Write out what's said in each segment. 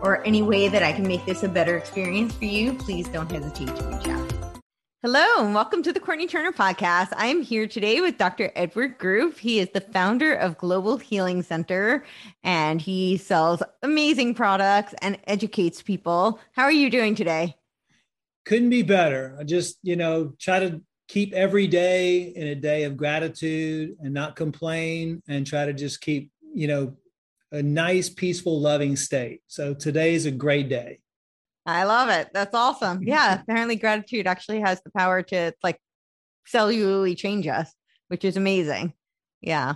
or any way that I can make this a better experience for you, please don't hesitate to reach out. Hello, and welcome to the Courtenay Turner podcast. I am here today with Dr. Edward Group. He is the founder of Global Healing Center and he sells amazing products and educates people. How are you doing today? Couldn't be better. I just, you know, try to keep every day in a day of gratitude and not complain and try to just keep, you know, a nice, peaceful, loving state. So today is a great day. I love it. That's awesome. Yeah. Apparently, gratitude actually has the power to like cellularly change us, which is amazing. Yeah.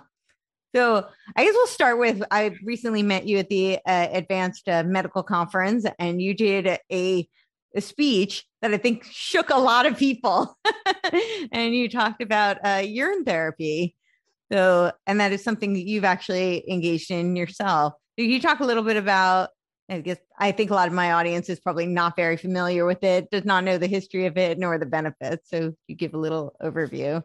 So I guess we'll start with I recently met you at the uh, Advanced uh, Medical Conference, and you did a, a speech that I think shook a lot of people. and you talked about uh, urine therapy. So, and that is something that you've actually engaged in yourself. Can you talk a little bit about I guess I think a lot of my audience is probably not very familiar with it, does not know the history of it nor the benefits. So you give a little overview.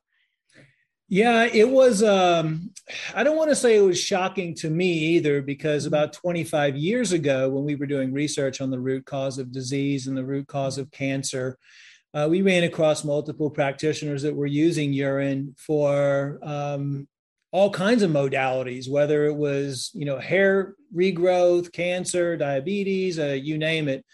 Yeah, it was. Um, I don't want to say it was shocking to me either, because mm-hmm. about 25 years ago, when we were doing research on the root cause of disease and the root cause of cancer, uh, we ran across multiple practitioners that were using urine for um, all kinds of modalities, whether it was you know hair regrowth, cancer, diabetes, uh, you name it.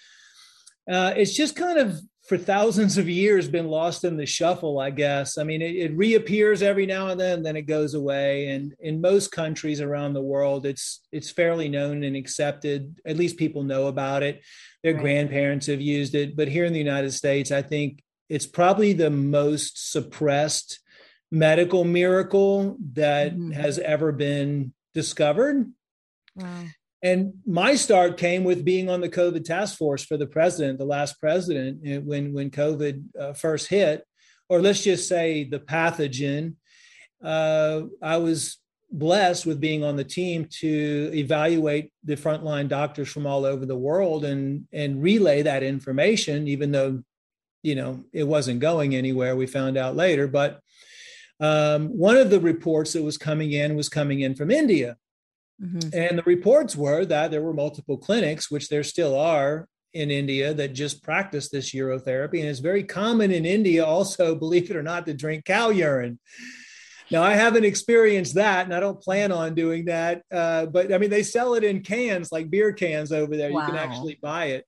Uh, it's just kind of for thousands of years been lost in the shuffle, I guess. I mean, it, it, reappears every now and then, then it goes away. And in most countries around the world, it's it's fairly known and accepted. At least people know about it. Their right. grandparents have used it, but here in the United States, I think it's probably the most suppressed medical miracle that mm-hmm. has ever been discovered. Wow. And my start came with being on the COVID task force for the president, the last president, eh, when when COVID uh, first hit, or let's just say the pathogen. Uh, I was blessed with being on the team to evaluate the frontline doctors from all over the world and and relay that information, even though you know it wasn't going anywhere. We found out later, but um, one of the reports that was coming in was coming in from India. Mm-hmm. And the reports were that there were multiple clinics, which there still are in India, that just practice this urotherapy. And it's very common in India, also, believe it or not, to drink cow urine. Now, I haven't experienced that, and I don't plan on doing that. Uh, but I mean, they sell it in cans, like beer cans over there. Wow. You can actually buy it.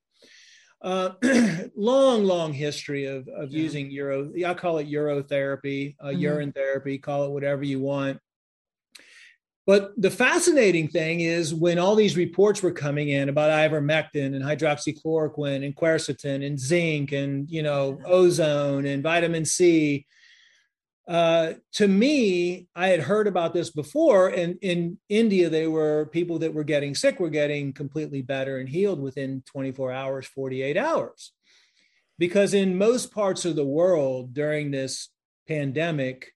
Uh, long, long history of, of yeah. using Euro. I call it urotherapy, uh, mm-hmm. urine therapy, call it whatever you want. But the fascinating thing is when all these reports were coming in about ivermectin and hydroxychloroquine and quercetin and zinc and you know ozone and vitamin C, uh, to me, I had heard about this before, and in India, they were people that were getting sick were getting completely better and healed within 24 hours, 48 hours. Because in most parts of the world during this pandemic,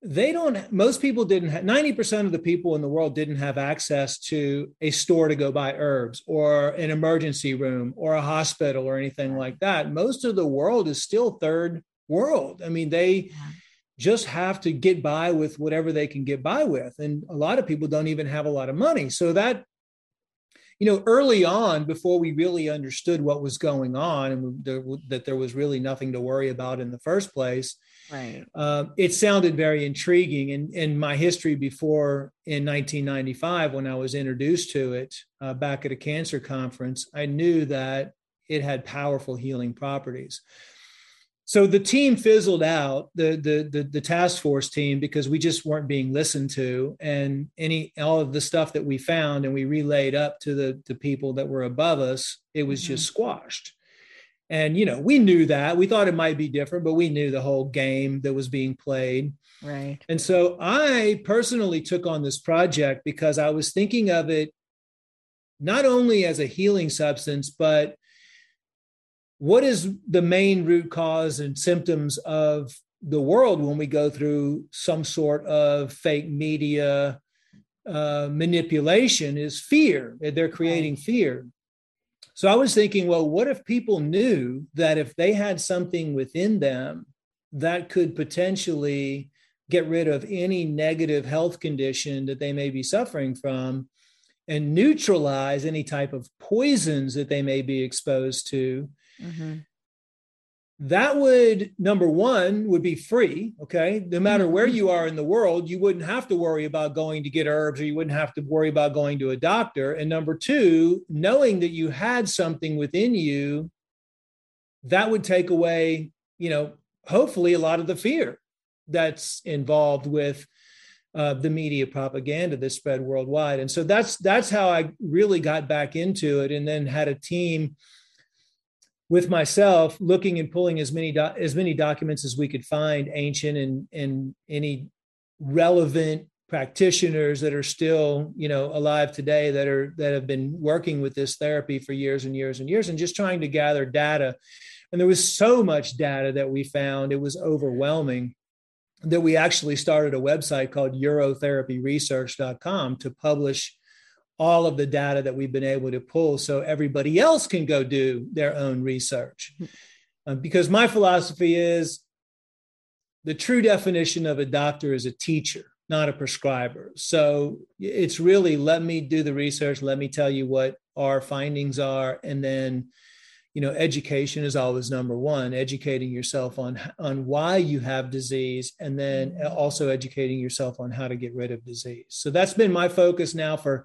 they don't, most people didn't have, 90% of the people in the world didn't have access to a store to go buy herbs or an emergency room or a hospital or anything like that. Most of the world is still third world. I mean, they, just have to get by with whatever they can get by with. And a lot of people don't even have a lot of money. So that you know, early on, before we really understood what was going on and there, that there was really nothing to worry about in the first place, right? Uh, it sounded very intriguing. And in my history before in 1995, when I was introduced to it uh, back at a cancer conference, I knew that it had powerful healing properties so the team fizzled out the, the, the the task force team because we just weren't being listened to. And any all of the stuff that we found and we relayed up to the the people that were above us it was mm-hmm. just squashed. And you know we knew that. We thought it might be different but we knew the whole game that was being played. Right. And so i personally took on this project because i was thinking of it not only as a healing substance but what is the main root cause and symptoms of the world when we go through some sort of fake media uh, manipulation is fear. They're creating fear. So i was thinking well what if people knew that if they had something within them that could potentially get rid of any negative health condition that they may be suffering from and neutralize any type of poisons that they may be exposed to Mm-hmm. That would, number one, would be free. Okay. No matter where mm-hmm. you are in the world, you wouldn't have to worry about going to get herbs or you wouldn't have to worry about going to a doctor. And number two, knowing that you had something within you, that would take away, you know, hopefully a lot of the fear that's involved with uh, the media propaganda that spread worldwide. And so that's that's how I really got back into it, and then had a team with myself looking and pulling as many do- as many documents as we could find ancient and and any relevant practitioners that are still you know alive today that are that have been working with this therapy for years and years and years and just trying to gather data. And there was so much data that we found it was overwhelming that we actually started a website called urotherapyresearch.com to publish all of the data that we've been able to pull so everybody else can go do their own research. Um, because my philosophy is the true definition of a doctor is a teacher, not a prescriber. So it's really let me do the research, let me tell you what our findings are, and then you know education is always number one educating yourself on on why you have disease and then also educating yourself on how to get rid of disease so that's been my focus now for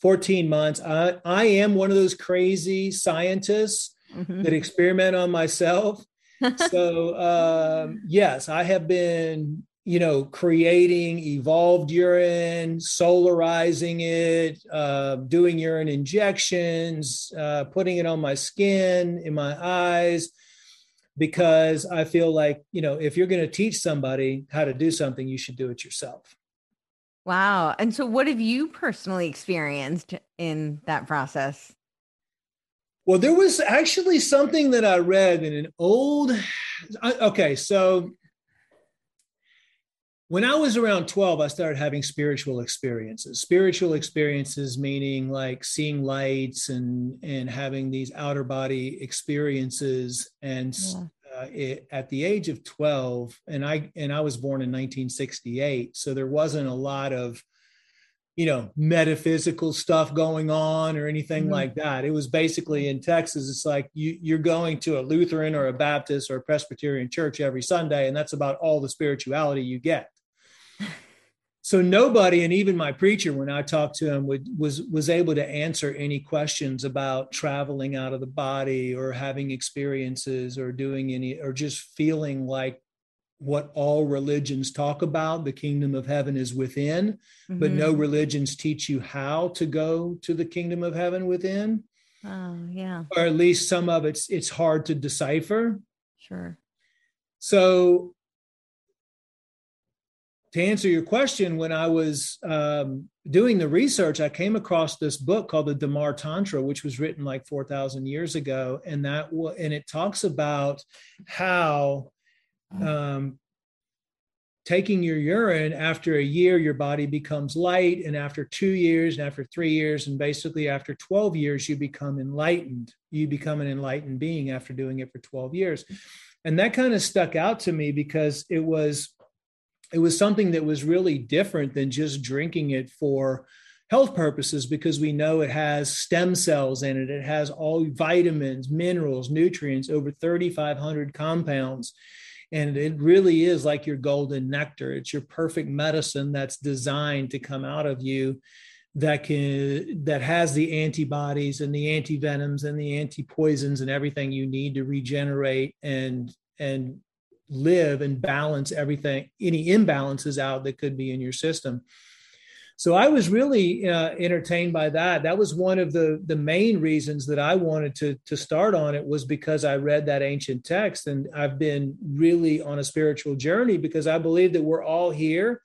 14 months. I, I am one of those crazy scientists mm-hmm. that experiment on myself. so, um, yes, I have been, you know, creating evolved urine, solarizing it, uh, doing urine injections, uh, putting it on my skin, in my eyes, because I feel like, you know, if you're going to teach somebody how to do something, you should do it yourself. Wow. And so, what have you personally experienced in that process? Well, there was actually something that I read in an old. Okay, so when I was around 12, I started having spiritual experiences. Spiritual experiences meaning like seeing lights and and having these outer body experiences and yeah uh, it, at the age of 12 and i and i was born in 1968 so there wasn't a lot of you know metaphysical stuff going on or anything mm-hmm. like that it was basically in texas it's like you, you're going to a lutheran or a baptist or a presbyterian church every sunday and that's about all the spirituality you get so nobody and even my preacher when i talked to him would, was was able to answer any questions about traveling out of the body or having experiences or doing any or just feeling like what all religions talk about the kingdom of heaven is within mm-hmm. but no mm-hmm. religions teach you how to go to the kingdom of heaven within oh yeah or at least some of it's it's hard to decipher sure so to answer your question, when I was um, doing the research, I came across this book called the Damar Tantra, which was written like four thousand years ago, and that w- and it talks about how um, taking your urine after a year, your body becomes light, and after two years, and after three years, and basically after twelve years, you become enlightened. You become an enlightened being after doing it for twelve years, and that kind of stuck out to me because it was it was something that was really different than just drinking it for health purposes because we know it has stem cells in it. It has all vitamins, minerals, nutrients, over 3,500 compounds. And it really is like your golden nectar. It's your perfect medicine that's designed to come out of you that can that has the antibodies and the antivenoms and the anti-poisons and everything you need to regenerate and and live and balance everything any imbalances out that could be in your system so I was really uh, entertained by that. That was one of the the main reasons that I wanted to to start on it was because I read that ancient text, and I've been really on a spiritual journey because I believe that we're all here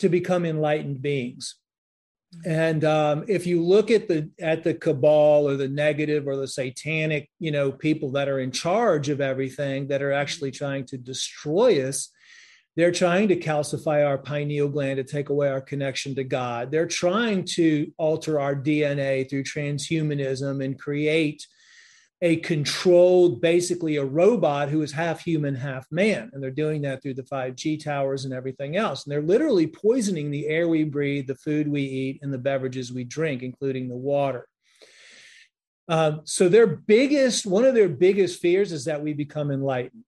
to become enlightened beings. And um, if you look at the at the cabal or the negative or the satanic, you know, people that are in charge of everything that are actually trying to destroy us, they're trying to calcify our pineal gland to take away our connection to God. They're trying to alter our DNA through transhumanism and create a controlled, basically a robot who is half human, half man. And they're doing that through the 5G towers and everything else. And they're literally poisoning the air we breathe, the food we eat, and the beverages we drink, including the water. Um, so their biggest, one of their biggest fears is that we become enlightened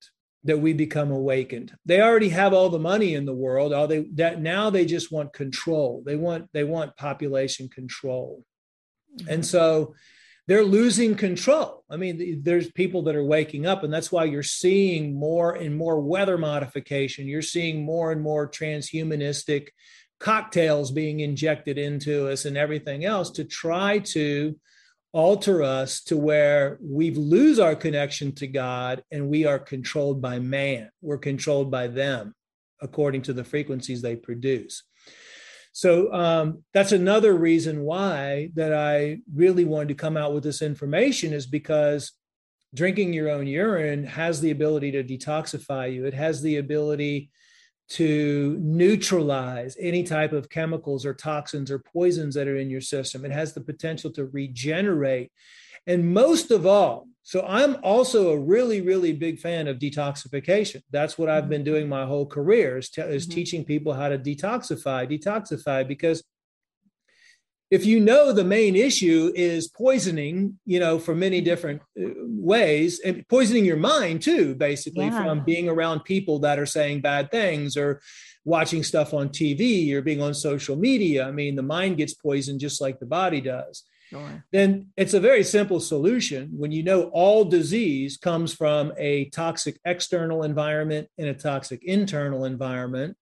that we become awakened. They already have all the money in the world. All they that now they just want control. They want they want population control. Mm-hmm. And so they're losing control. I mean, there's people that are waking up, and that's why you're seeing more and more weather modification. You're seeing more and more transhumanistic cocktails being injected into us and everything else to try to alter us to where we lose our connection to God and we are controlled by man. We're controlled by them according to the frequencies they produce. So um, that's another reason why that I really wanted to come out with this information is because drinking your own urine has the ability to detoxify you. It has the ability to neutralize any type of chemicals or toxins or poisons that are in your system. It has the potential to regenerate. And most of all, so I'm also a really, really big fan of detoxification. That's what I've been doing my whole career is, is mm-hmm. teaching people how to detoxify, detoxify, because if you know the main issue is poisoning, you know, for many mm-hmm. different uh, ways, and poisoning your mind too, basically yeah. from being around people that are saying bad things or watching stuff on TV or being on social media. I mean, the mind gets poisoned just like the body does. Sure. Then it's a very simple solution when you know all disease comes from a toxic external environment and a toxic internal environment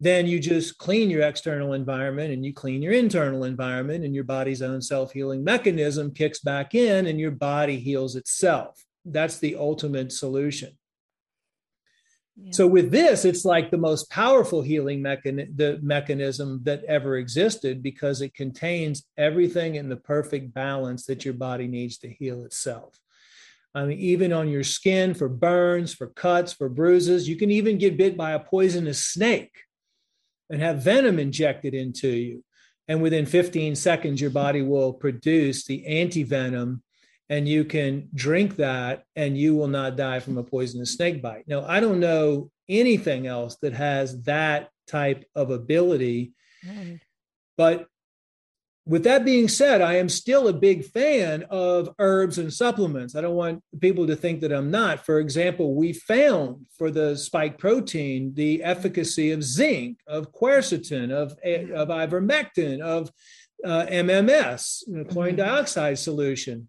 then you just clean your external environment and you clean your internal environment and your body's own self-healing mechanism kicks back in and your body heals itself that's the ultimate solution so with this it's like the most powerful healing mechan- the mechanism that ever existed because it contains everything in the perfect balance that your body needs to heal itself I mean, even on your skin for burns, for cuts, for bruises. You can even get bit by a poisonous snake and have venom injected into you. And within 15 seconds, your body will produce the antivenom, and you can drink that, and you will not die from a poisonous snake bite. Now, I don't know anything else that has that type of ability, right. but with that being said, I am still a big fan of herbs and supplements. I don't want people to think that I'm not. For example, we found for the spike protein the efficacy of zinc, of quercetin, of, of ivermectin, of uh, MMS, you know, chlorine mm-hmm. dioxide solution.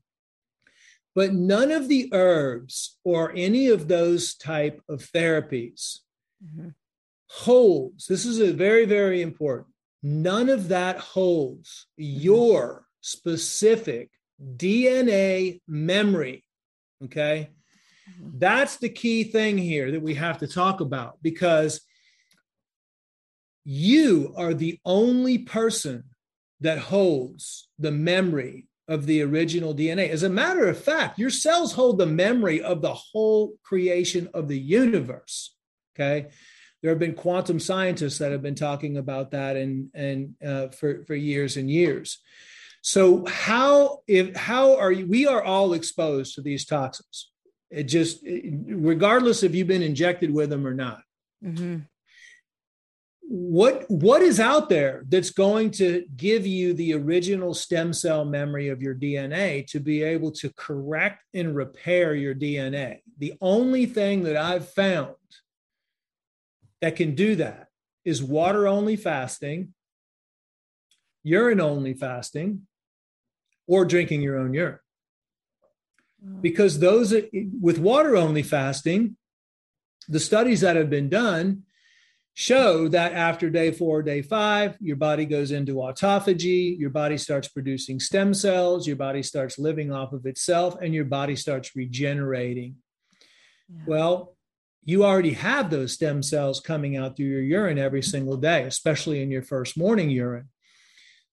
But none of the herbs or any of those type of therapies mm-hmm. holds. This is a very, very important None of that holds mm-hmm. your specific DNA memory. Okay. Mm-hmm. That's the key thing here that we have to talk about because you are the only person that holds the memory of the original DNA. As a matter of fact, your cells hold the memory of the whole creation of the universe. Okay there have been quantum scientists that have been talking about that and and uh, for for years and years. So how if how are you, we are all exposed to these toxins? It just regardless if you've been injected with them or not. Mm-hmm. What what is out there that's going to give you the original stem cell memory of your DNA to be able to correct and repair your DNA? The only thing that I've found that can do that is water only fasting, urine only fasting, or drinking your own urine. Because those with water only fasting, the studies that have been done show that after day four, day five, your body goes into autophagy, your body starts producing stem cells, your body starts living off of itself, and your body starts regenerating. Yeah. Well, you already have those stem cells coming out through your urine every single day, especially in your first morning urine.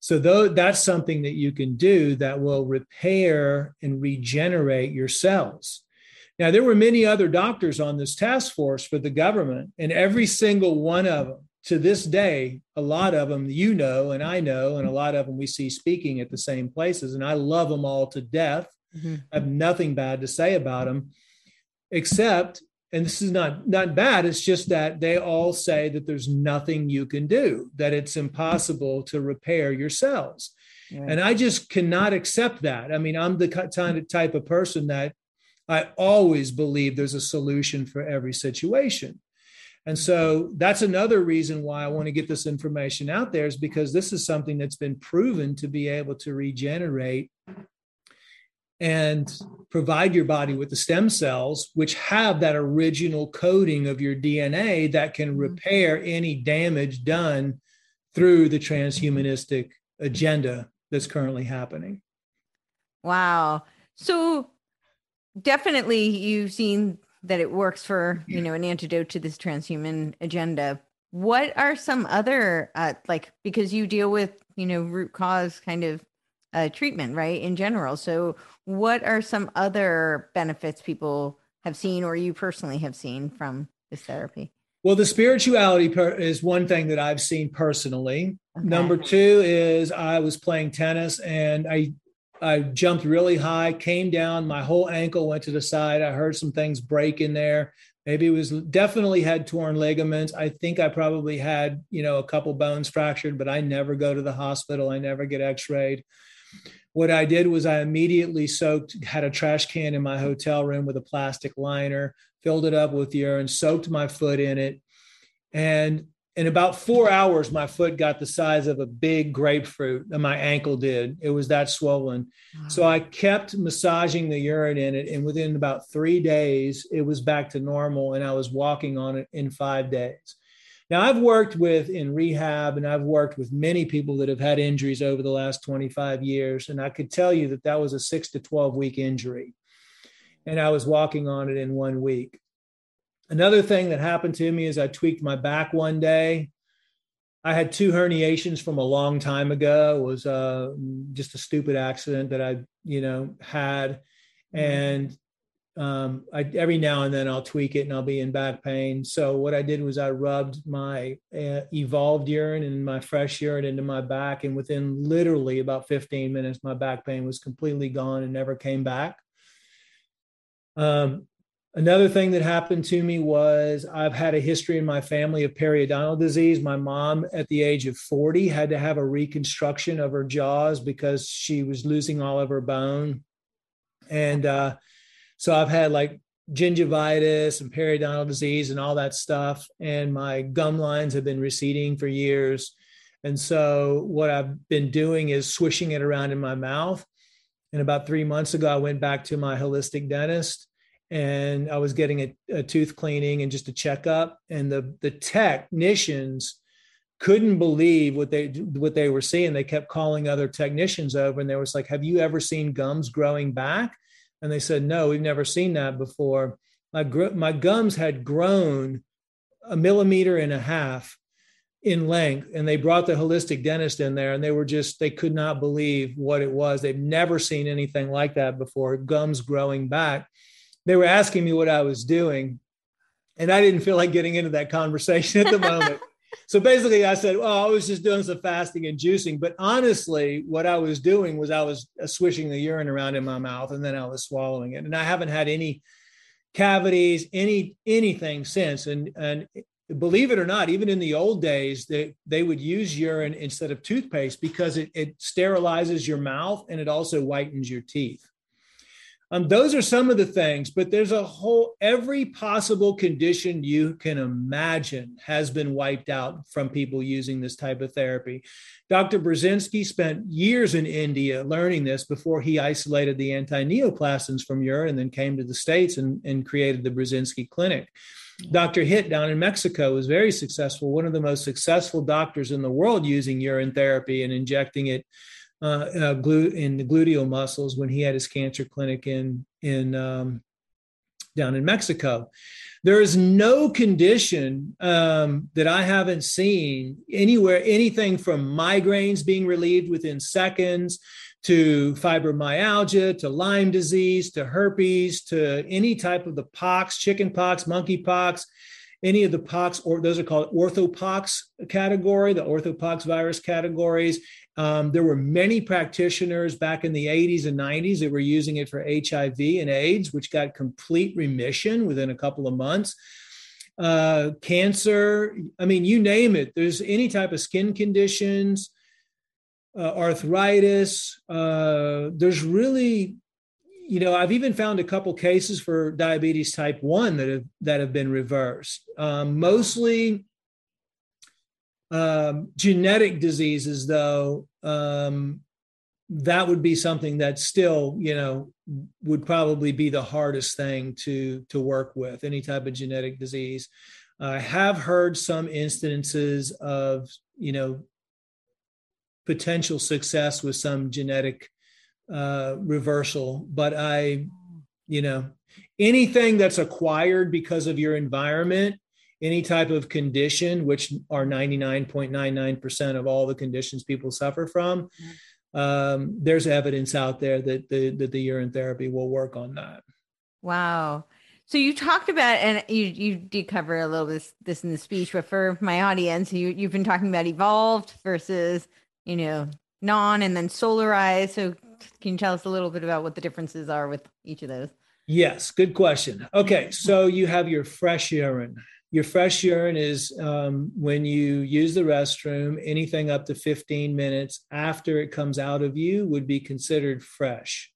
So though that's something that you can do that will repair and regenerate your cells. Now, there were many other doctors on this task force for the government, and every single one of them to this day, a lot of them you know, and I know, and a lot of them we see speaking at the same places. And I love them all to death. Mm-hmm. I have nothing bad to say about them, except, and this is not not bad. It's just that they all say that there's nothing you can do, that it's impossible to repair your cells. Right. And I just cannot accept that. I mean, I'm the kind of type of person that I always believe there's a solution for every situation. And so that's another reason why I want to get this information out there is because this is something that's been proven to be able to regenerate and provide your body with the stem cells, which have that original coding of your DNA that can mm-hmm. repair any damage done through the transhumanistic agenda that's currently happening. Wow. So definitely you've seen that it works for you know an antidote to this transhuman agenda. What are some other uh, like because you deal with you know root cause kind of uh, treatment right in general. So what are some other benefits people have seen or you personally have seen from this therapy? Well the spirituality per- is one thing that i've seen personally. Okay. number two is i was playing tennis and i I jumped really high, came down, my whole ankle went to the side. I heard some things break in there. Maybe it was definitely had torn ligaments. I think I probably had, you know, a couple bones fractured, but I never go to the hospital. I never get x-rayed. What I did was I immediately soaked, had a trash can in my hotel room with a plastic liner, filled it up with urine, soaked my foot in it. And in about four hours, my foot got the size of a big grapefruit, and my ankle did. It was that swollen. Wow. So I kept massaging the urine in it, and within about three days, it was back to normal, and I was walking on it in five days. Now, I've worked with in rehab, and I've worked with many people that have had injuries over the last 25 years, and I could tell you that that was a six to 12 week injury, and I was walking on it in one week. Another thing that happened to me is I tweaked my back one day. I had two herniations from a long time ago. It was uh, just a stupid accident that I, you know, had, mm-hmm. and um, I, every now and then I'll tweak it and I'll be in back pain. So what I did was I rubbed my uh, evolved urine and my fresh urine into my back, and within literally about 15 minutes, my back pain was completely gone and never came back. Um, Another thing that happened to me was I've had a history in my family of periodontal disease. My mom, at the age of 40, had to have a reconstruction of her jaws because she was losing all of her bone. And uh, so I've had like gingivitis and periodontal disease and all that stuff. And my gum lines have been receding for years. And so what I've been doing is swishing it around in my mouth. And about three months ago, I went back to my holistic dentist and I was getting a, a, tooth cleaning and just a checkup, and the the technicians couldn't believe what they what they were seeing. They kept calling other technicians over, and they was like, "Have you ever seen gums growing back?" And they said, "No, we've never seen that before." My my gums had grown a millimeter and a half in length and they brought the holistic dentist in there and they were just they could not believe what it was they've never seen anything like that before gums growing back they were asking me what I was doing, and I didn't feel like getting into that conversation at the moment. so basically, I said, "Well, I was just doing some fasting and juicing." But honestly, what I was doing was I was uh, swishing the urine around in my mouth, and then I was swallowing it. And I haven't had any cavities, any anything since. And and believe it or not, even in the old days, they, they would use urine instead of toothpaste because it, it sterilizes your mouth and it also whitens your teeth. Um, those are some of the things, but there's a whole, every possible condition you can imagine has been wiped out from people using this type of therapy. Dr. Burzynski spent years in India learning this before he isolated the anti neoplastons from urine and then came to the States and, and created the Burzynski Clinic. Dr. Hitt down in Mexico was very successful, one of the most successful doctors in the world using urine therapy and injecting it uh, uh, glu- in the gluteal muscles when he had his cancer clinic in in um, down in Mexico. There is no condition um, that I haven't seen anywhere, anything from migraines being relieved within seconds to fibromyalgia to Lyme disease to herpes to any type of the pox, chicken pox, monkey pox, any of the pox, or those are called orthopox category, the orthopox virus categories, um, there were many practitioners back in the 80s and 90s that were using it for HIV and AIDS, which got complete remission within a couple of months. Uh, cancer, I mean, you name it. There's any type of skin conditions, uh, arthritis. Uh, there's really, you know, I've even found a couple cases for diabetes type one that have that have been reversed. Um, mostly um, genetic diseases, though, um, that would be something that still, you know, would probably be the hardest thing to to work with. Any type of genetic disease. I have heard some instances of, you know, potential success with some genetic uh, reversal, but I, you know, anything that's acquired because of your environment any type of condition, which are 99.99% of all the conditions people suffer from, um, there's evidence out there that the, that the urine therapy will work on that. Wow. So you talked about, and you you did cover a little bit this, this in the speech, but for my audience, you you've been talking about evolved versus you know non and then solarized. So can you tell us a little bit about what the differences are with each of those? Yes, good question. Okay, so you have your fresh urine. Your fresh urine is um, when you use the restroom, anything up to 15 minutes after it comes out of you would be considered fresh.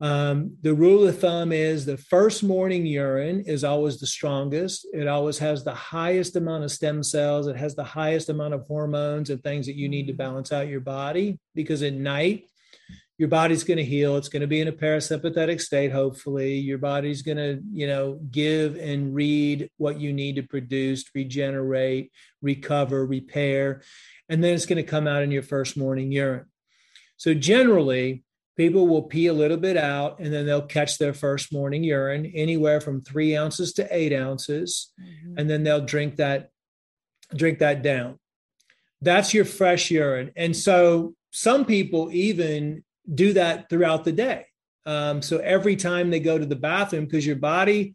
Um, the rule of thumb is the first morning urine is always the strongest. It always has the highest amount of stem cells. It has the highest amount of hormones and things that you need to balance out your body because at night, your body's going to heal. It's going to be in a parasympathetic state hopefully. Your body's going to you know give and read what you need to produce regenerate recover repair and then it's going to come out in your first morning urine. So generally people will pee a little bit out and then they'll catch their first morning urine anywhere from three ounces to eight ounces mm-hmm. and then they'll drink that drink that down. That's your fresh urine. And so some people even do that throughout the day. Um, so every time they go to the bathroom, because your body,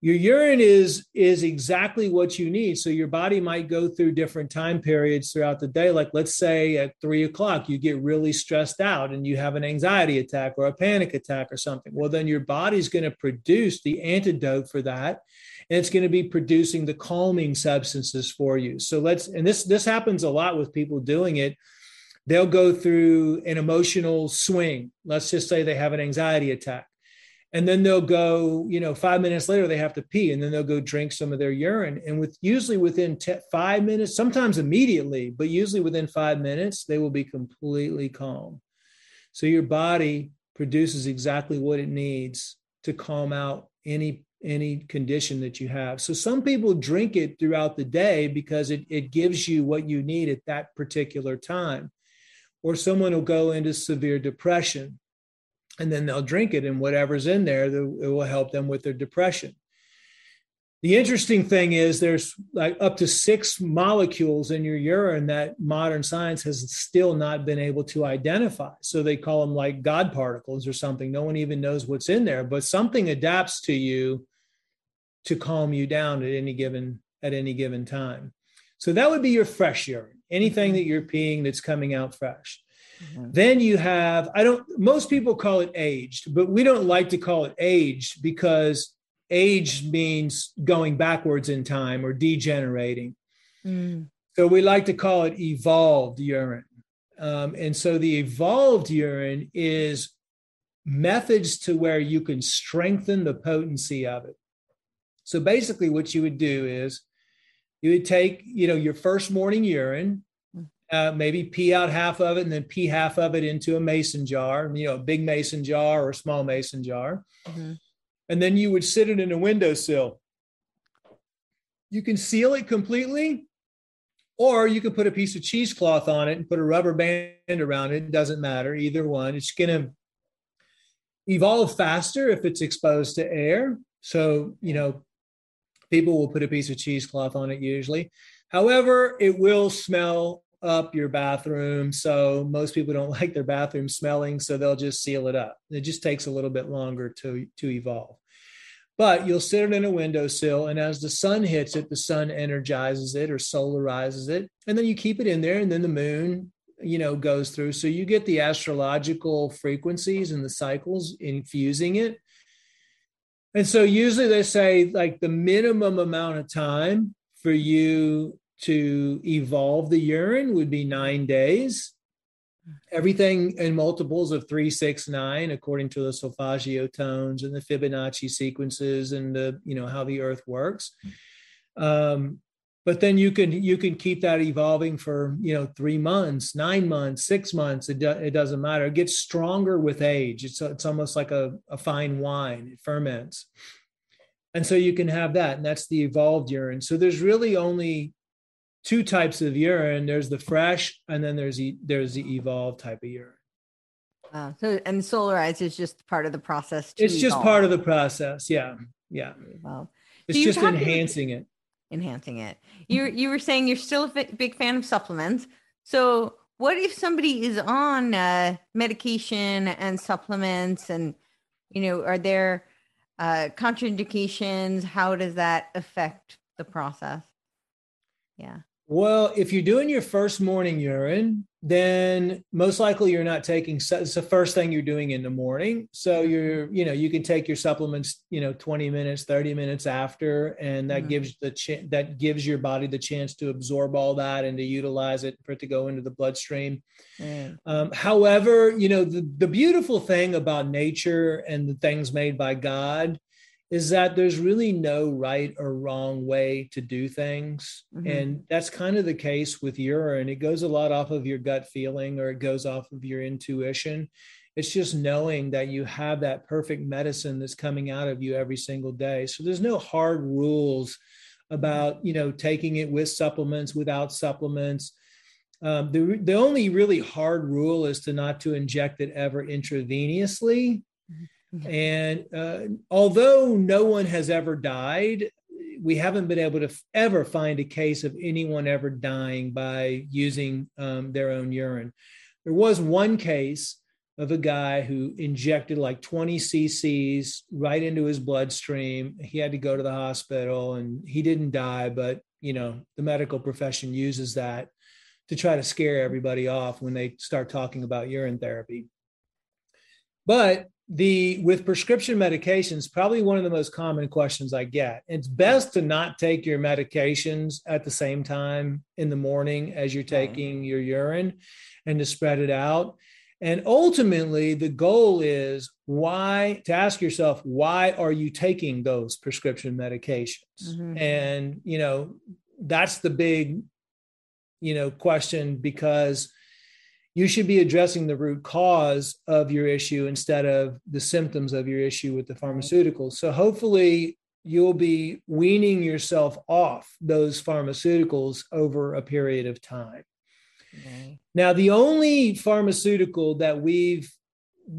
your urine is is exactly what you need. So your body might go through different time periods throughout the day. Like let's say at three o'clock, you get really stressed out and you have an anxiety attack or a panic attack or something. Well, then your body's going to produce the antidote for that. And it's going to be producing the calming substances for you. So let's, and this this happens a lot with people doing it they'll go through an emotional swing. Let's just say they have an anxiety attack. And then they'll go, you know, five minutes later, they have to pee, and then they'll go drink some of their urine. And with usually within te- five minutes, sometimes immediately, but usually within five minutes, they will be completely calm. So your body produces exactly what it needs to calm out any any condition that you have. So some people drink it throughout the day because it, it gives you what you need at that particular time or someone will go into severe depression and then they'll drink it and whatever's in there it will help them with their depression. The interesting thing is there's like up to six molecules in your urine that modern science has still not been able to identify. So they call them like god particles or something. No one even knows what's in there but something adapts to you to calm you down at any given at any given time. So that would be your fresh urine anything that you're peeing that's coming out fresh. Mm-hmm. Then you have, I don't, most people call it aged, but we don't like to call it aged because age means going backwards in time or degenerating. Mm. So we like to call it evolved urine. Um, and so the evolved urine is methods to where you can strengthen the potency of it. So basically, what you would do is you would take, you know, your first morning urine, uh, maybe pee out half of it and then pee half of it into a mason jar, you know, a big mason jar or a small mason jar. Mm-hmm. And then you would sit it in a windowsill. You can seal it completely, or you can put a piece of cheesecloth on it and put a rubber band around it. It doesn't matter, either one. It's going to evolve faster if it's exposed to air. So, you know, people will put a piece of cheesecloth on it usually. However, it will smell up your bathroom. So most people don't like their bathroom smelling, so they'll just seal it up. It just takes a little bit longer to, to evolve. But you'll sit it in a windowsill, and as the sun hits it, the sun energizes it or solarizes it. And then you keep it in there, and then the moon, you know, goes through. So you get the astrological frequencies and the cycles infusing it. And so usually they say like the minimum amount of time for you to evolve the urine would be nine days. Everything in multiples of three, six, nine, according to the solfeggio tones and the Fibonacci sequences and the, you know, how the earth works. Um, but then you can you can keep that evolving for you know three months nine months six months it, do, it doesn't matter. It gets stronger with age. It's, it's almost like a, a fine wine it ferments. And so you can have that and that's the evolved urine. So there's really only two types of urine. There's the fresh and then there's the, there's the evolved type of urine. Wow. So and solarize is just part of the process. it's just part of the process. Yeah. Yeah. Evolve. it's just enhancing it enhancing it. You you were saying you're still a big fan of supplements. So what if somebody is on uh, medication and supplements, and you know, are there uh, contraindications? How does that affect the process? Yeah. Well, if you're doing your first morning urine, then most likely you're not taking it's the first thing you're doing in the morning so mm-hmm. you're you know you can take your supplements you know 20 minutes 30 minutes after and that mm-hmm. gives the ch- that gives your body the chance to absorb all that and to utilize it for it to go into the bloodstream mm. um, however you know the, the beautiful thing about nature and the things made by god is that there's really no right or wrong way to do things. Mm-hmm. And that's kind of the case with urine. It goes a lot off of your gut feeling or it goes off of your intuition. It's just knowing that you have that perfect medicine that's coming out of you every single day. So there's no hard rules about, you know, taking it with supplements, without supplements. Um, the, the only really hard rule is to not to inject it ever intravenously. Mm-hmm and uh, although no one has ever died, we haven't been able to f- ever find a case of anyone ever dying by using um, their own urine. There was one case of a guy who injected like 20 cc's right into his bloodstream. He had to go to the hospital and he didn't die, but you know, the medical profession uses that to try to scare everybody off when they start talking about urine therapy. But the with prescription medications probably one of the most common questions i get. It's best to not take your medications at the same time in the morning as you're taking your urine and to spread it out. And ultimately the goal is why to ask yourself why are you taking those prescription medications? Mm-hmm. and you know that's the big you know question because you should be addressing the root cause of your issue instead of the symptoms of your issue with the pharmaceuticals. So hopefully you'll be weaning yourself off those pharmaceuticals over a period of time. Now, the only pharmaceutical that we've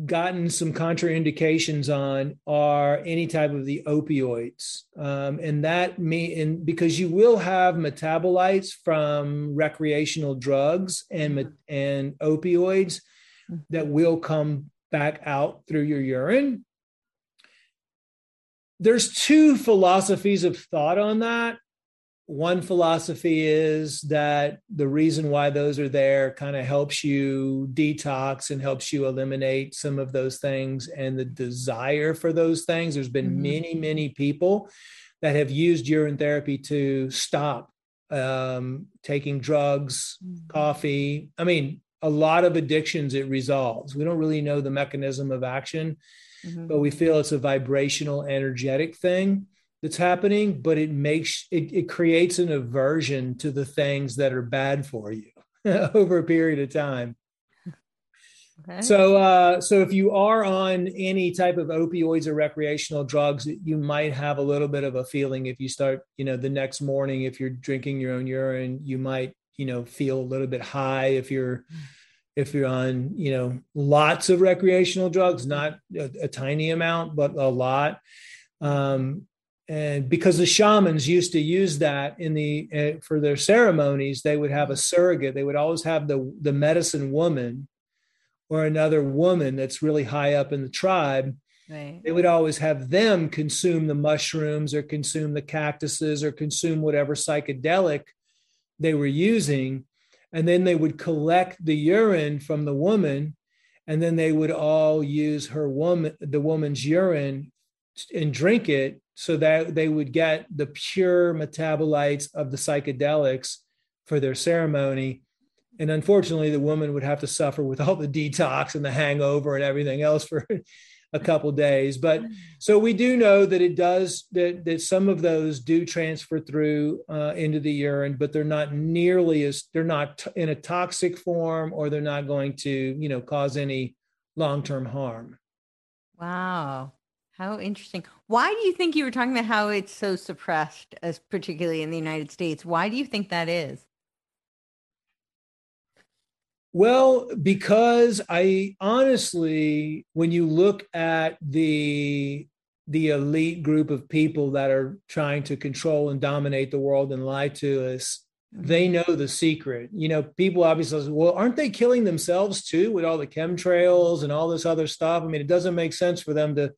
gotten some contraindications on are any type of the opioids um, and that mean because you will have metabolites from recreational drugs and mm-hmm. and opioids mm-hmm. that will come back out through your urine there's two philosophies of thought on that one philosophy is that the reason why those are there kind of helps you detox and helps you eliminate some of those things and the desire for those things. There's been mm-hmm. many, many people that have used urine therapy to stop um, taking drugs, mm-hmm. coffee. I mean, a lot of addictions it resolves. We don't really know the mechanism of action, mm-hmm. but we feel it's a vibrational, energetic thing that's happening, but it makes it, it creates an aversion to the things that are bad for you over a period of time. Okay. So, uh, so if you are on any type of opioids or recreational drugs, you might have a little bit of a feeling. If you start, you know, the next morning, if you're drinking your own urine, you might, you know, feel a little bit high. If you're, if you're on, you know, lots of recreational drugs, not a, a tiny amount, but a lot. Um, and because the shamans used to use that in the uh, for their ceremonies they would have a surrogate. They would always have the the medicine woman or another woman that's really high up in the tribe. Right. they would always have them consume the mushrooms or consume the cactuses or consume whatever psychedelic they were using. And then they would collect the urine from the woman and then they would all use her woman the woman's urine and drink it so that they would get the pure metabolites of the psychedelics for their ceremony. And unfortunately, the woman would have to suffer with all the detox and the hangover and everything else for a couple days. But so we do know that it does that that some of those do transfer through uh, into the urine, but they're not nearly as they're not t- in a toxic form, or they're not going to you know cause any long term harm. Wow. How interesting. Why do you think you were talking about how it's so suppressed, as particularly in the United States? Why do you think that is? Well, because I honestly, when you look at the the elite group of people that are trying to control and dominate the world and lie to us, they mm-hmm. know the secret. You know, people obviously say, well, aren't they killing themselves too with all the chemtrails and all this other stuff? I mean, it doesn't make sense for them to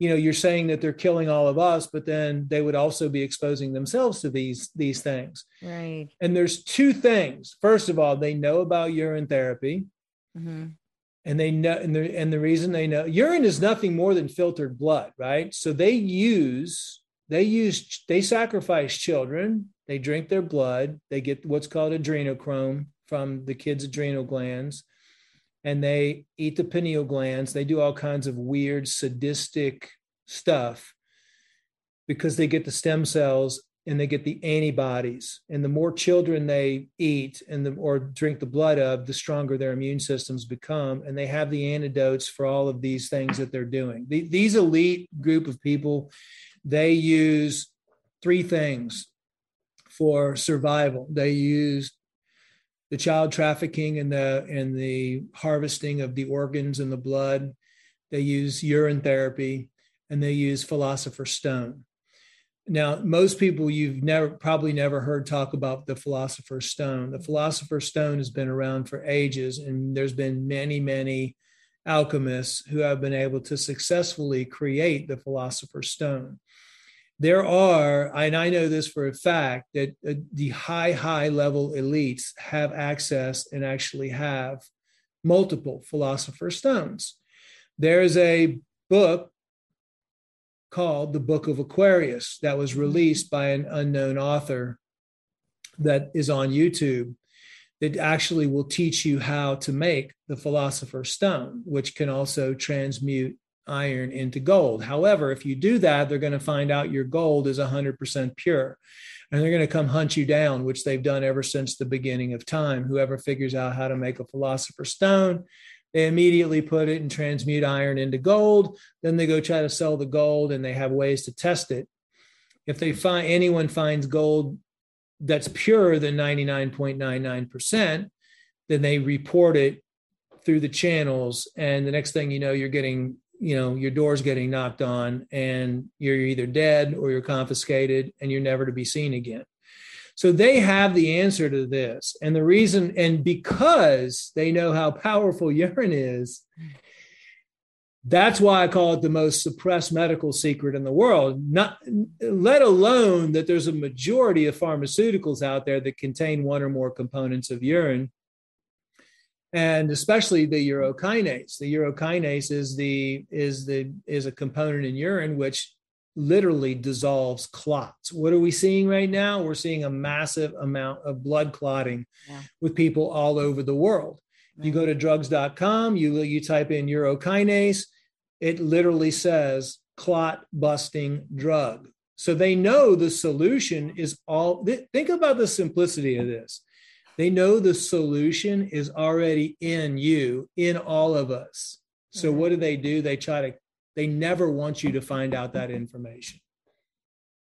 you know you're saying that they're killing all of us but then they would also be exposing themselves to these these things. Right. And there's two things. First of all they know about urine therapy. Mm-hmm. and they know and the, and the reason they know urine is nothing more than filtered blood right? So they use they use they sacrifice children. They drink their blood. They get what's called adrenochrome from the kids adrenal glands and they eat the pineal glands. They do all kinds of weird, sadistic stuff because they get the stem cells and they get the antibodies. And the more children they eat and the or drink the blood of, the stronger their immune systems become. And they have the antidotes for all of these things that they're doing. The, these elite group of people, they use three things for survival. They use the child trafficking and the and the harvesting of the organs and the blood. They use urine therapy and they use philosopher's stone. Now, most people you've never probably never heard talk about the philosopher's stone. The philosopher's stone has been around for ages, and there's been many, many alchemists who have been able to successfully create the philosopher's stone there are, and I know this for a fact, that uh, the high, high level elites have access and actually have multiple philosopher's stones. There's a book called The Book of Aquarius that was mm-hmm. released by an unknown author that is on YouTube that actually will teach you how to make the philosopher's stone, which can also transmute iron into gold. However, if you do that, they're going to find out your gold is 100% pure. And they're going to come hunt you down, which they've done ever since the beginning of time. Whoever figures out how to make a philosopher's stone, they immediately put it and transmute iron into gold. Then they go try to sell the gold and they have ways to test it. If they find anyone finds gold that's pure than 99.99%, then they report it through the channels. And the next thing you know, you're getting you know your door's getting knocked on and you're either dead or you're confiscated and you're never to be seen again. So they have the answer to this. And the reason and because they know how powerful urine is That's why I call it the most suppressed medical secret in the world. Not let alone that there's a majority of pharmaceuticals out there that contain one or more components of urine, and especially the urokinase. The urokinase is the is the is a component in urine which literally dissolves clots. What are we seeing right now? We're seeing a massive amount of blood clotting yeah. with people all over the world. You go to drugs.com, you, you type in urokinase, it literally says clot busting drug. So they know the solution is all. Think about the simplicity of this. They know the solution is already in you, in all of us. So mm-hmm. what do they do? They try to, they never want you to find out that information.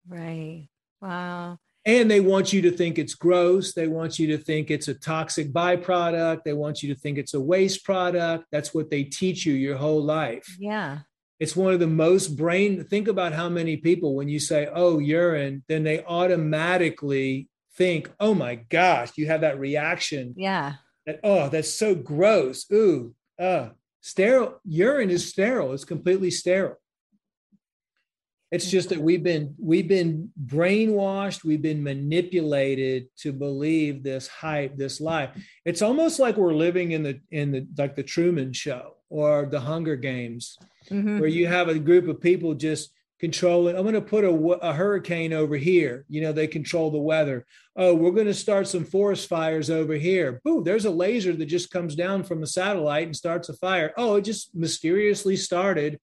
Right. Wow and they want you to think it's gross they want you to think it's a toxic byproduct they want you to think it's a waste product that's what they teach you your whole life yeah it's one of the most brain think about how many people when you say oh urine then they automatically think oh my gosh you have that reaction yeah that oh that's so gross ooh uh sterile urine is sterile it's completely sterile it's just that we've been we've been brainwashed, we've been manipulated to believe this hype, this lie. It's almost like we're living in the in the like the Truman Show or the Hunger Games, mm-hmm. where you have a group of people just controlling. I'm going to put a, a hurricane over here. You know, they control the weather. Oh, we're going to start some forest fires over here. Boom, there's a laser that just comes down from the satellite and starts a fire. Oh, it just mysteriously started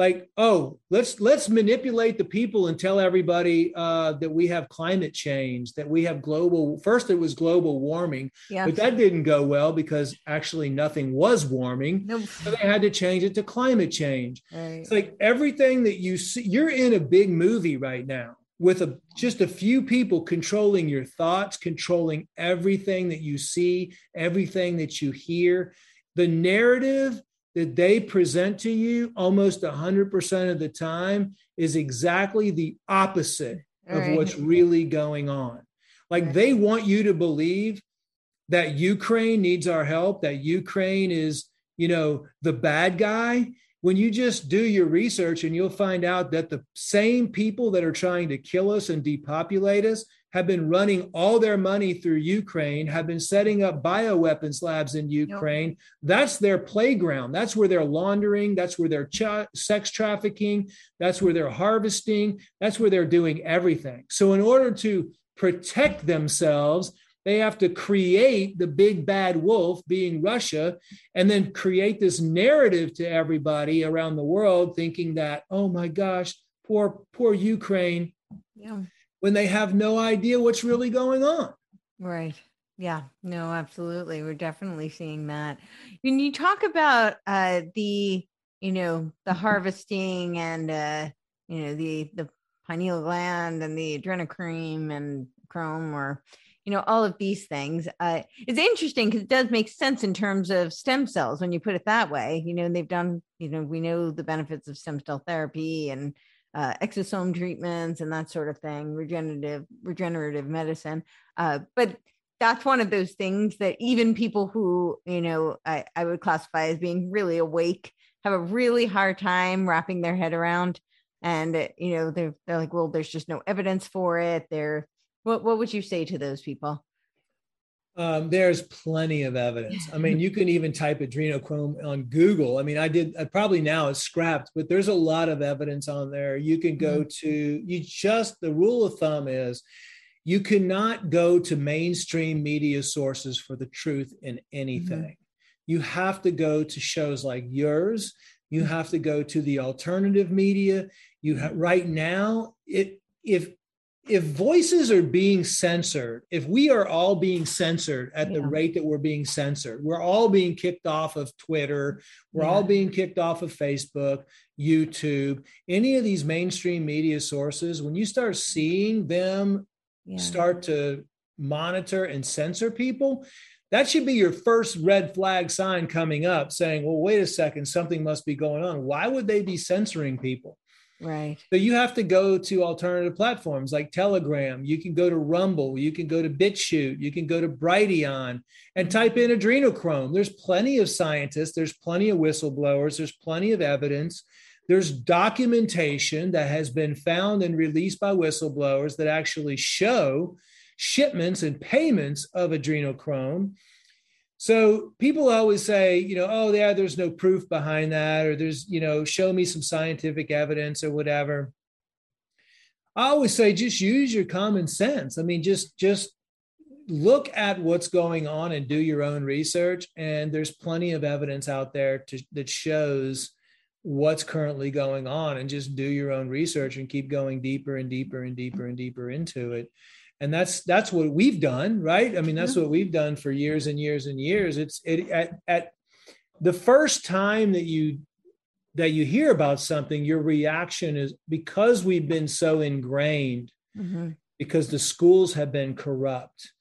like oh let's let's manipulate the people and tell everybody uh, that we have climate change that we have global first it was global warming yeah. but that didn't go well because actually nothing was warming nope. so they had to change it to climate change right. it's like everything that you see you're in a big movie right now with a just a few people controlling your thoughts controlling everything that you see everything that you hear the narrative that they present to you almost 100% of the time is exactly the opposite of right. what's really going on. Like they want you to believe that Ukraine needs our help, that Ukraine is, you know, the bad guy. When you just do your research and you'll find out that the same people that are trying to kill us and depopulate us have been running all their money through Ukraine, have been setting up bioweapons labs in Ukraine. Yep. That's their playground. That's where they're laundering. That's where they're ch- sex trafficking. That's where they're harvesting. That's where they're doing everything. So, in order to protect themselves, they have to create the big bad wolf, being Russia, and then create this narrative to everybody around the world, thinking that, oh my gosh, poor, poor Ukraine. Yeah when they have no idea what's really going on. Right. Yeah, no, absolutely. We're definitely seeing that. When you talk about uh, the, you know, the harvesting and, uh, you know, the, the pineal gland and the adrenochrome and chrome or, you know, all of these things. Uh, it's interesting because it does make sense in terms of stem cells when you put it that way. You know, they've done, you know, we know the benefits of stem cell therapy and uh, exosome treatments and that sort of thing, regenerative regenerative medicine. Uh, but that's one of those things that even people who you know I, I would classify as being really awake have a really hard time wrapping their head around. And uh, you know they're they're like, well, there's just no evidence for it. They're what what would you say to those people? Um, there's plenty of evidence. I mean, you can even type adrenochrome on Google. I mean, I did I probably now it's scrapped, but there's a lot of evidence on there. You can go mm-hmm. to you just the rule of thumb is you cannot go to mainstream media sources for the truth in anything. Mm-hmm. You have to go to shows like yours. You have to go to the alternative media. You ha- right now, it if if voices are being censored, if we are all being censored at yeah. the rate that we're being censored, we're all being kicked off of Twitter, we're yeah. all being kicked off of Facebook, YouTube, any of these mainstream media sources, when you start seeing them yeah. start to monitor and censor people, that should be your first red flag sign coming up saying, well, wait a second, something must be going on. Why would they be censoring people? Right. So you have to go to alternative platforms like Telegram. You can go to Rumble. You can go to BitChute. You can go to Brighteon and mm-hmm. type in adrenochrome. There's plenty of scientists. There's plenty of whistleblowers. There's plenty of evidence. There's documentation that has been found and released by whistleblowers that actually show shipments and payments of adrenochrome. So people always say, you know, oh, yeah, there's no proof behind that, or there's, you know, show me some scientific evidence or whatever. I always say just use your common sense. I mean, just just look at what's going on and do your own research. And there's plenty of evidence out there to, that shows what's currently going on and just do your own research and keep going deeper and deeper and deeper and deeper into it and that's that's what we've done right? I mean that's what we've done for years and years and years. It's it at, at the first time that you that you hear about something your reaction is because we've been so ingrained mm-hmm. because the schools have been corrupt.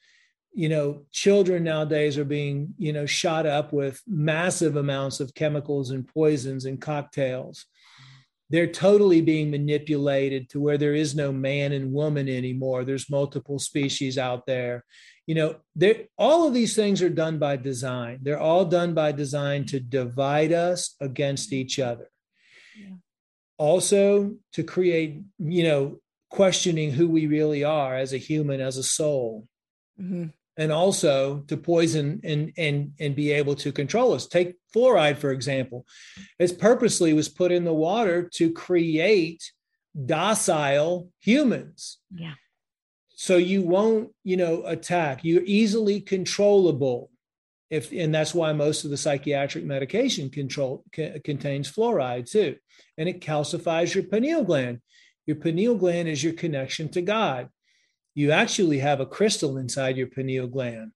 You know children nowadays are being you know shot up with massive amounts of chemicals and poisons and cocktails they're totally being manipulated to where there is no man and woman anymore. There's multiple species out there. You know all of these things are done by design. They're all done by design to divide us against each other. Yeah. also to create you know questioning who we really are as a human as a soul. Mm-hmm and also to poison and and and be able to control us. Take fluoride for example. It purposely was put in the water to create docile humans. Yeah. So you won't you know attack. You're easily controllable if and that's why most of the psychiatric medication control c- contains fluoride too. And it calcifies your pineal gland. Your pineal gland is your connection to god you actually have a crystal inside your pineal gland.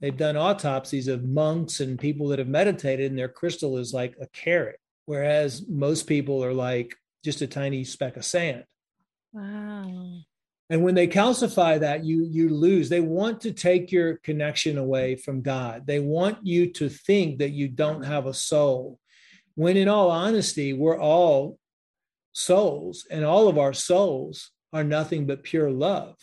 They've done autopsies of monks and people that have meditated, and their crystal is like a carrot, whereas most people are like just a tiny speck of sand. Wow. And when they calcify that, you you lose. They want to take your connection away from God. They want you to think that you don't have a soul. When in all honesty, we're all souls, and all of our souls are nothing but pure love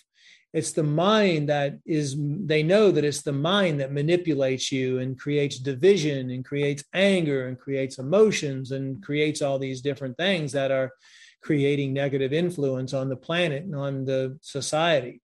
it's the mind that is they know that it's the mind that manipulates you and creates division and creates anger and creates emotions and creates all these different things that are creating negative influence on the planet and on the society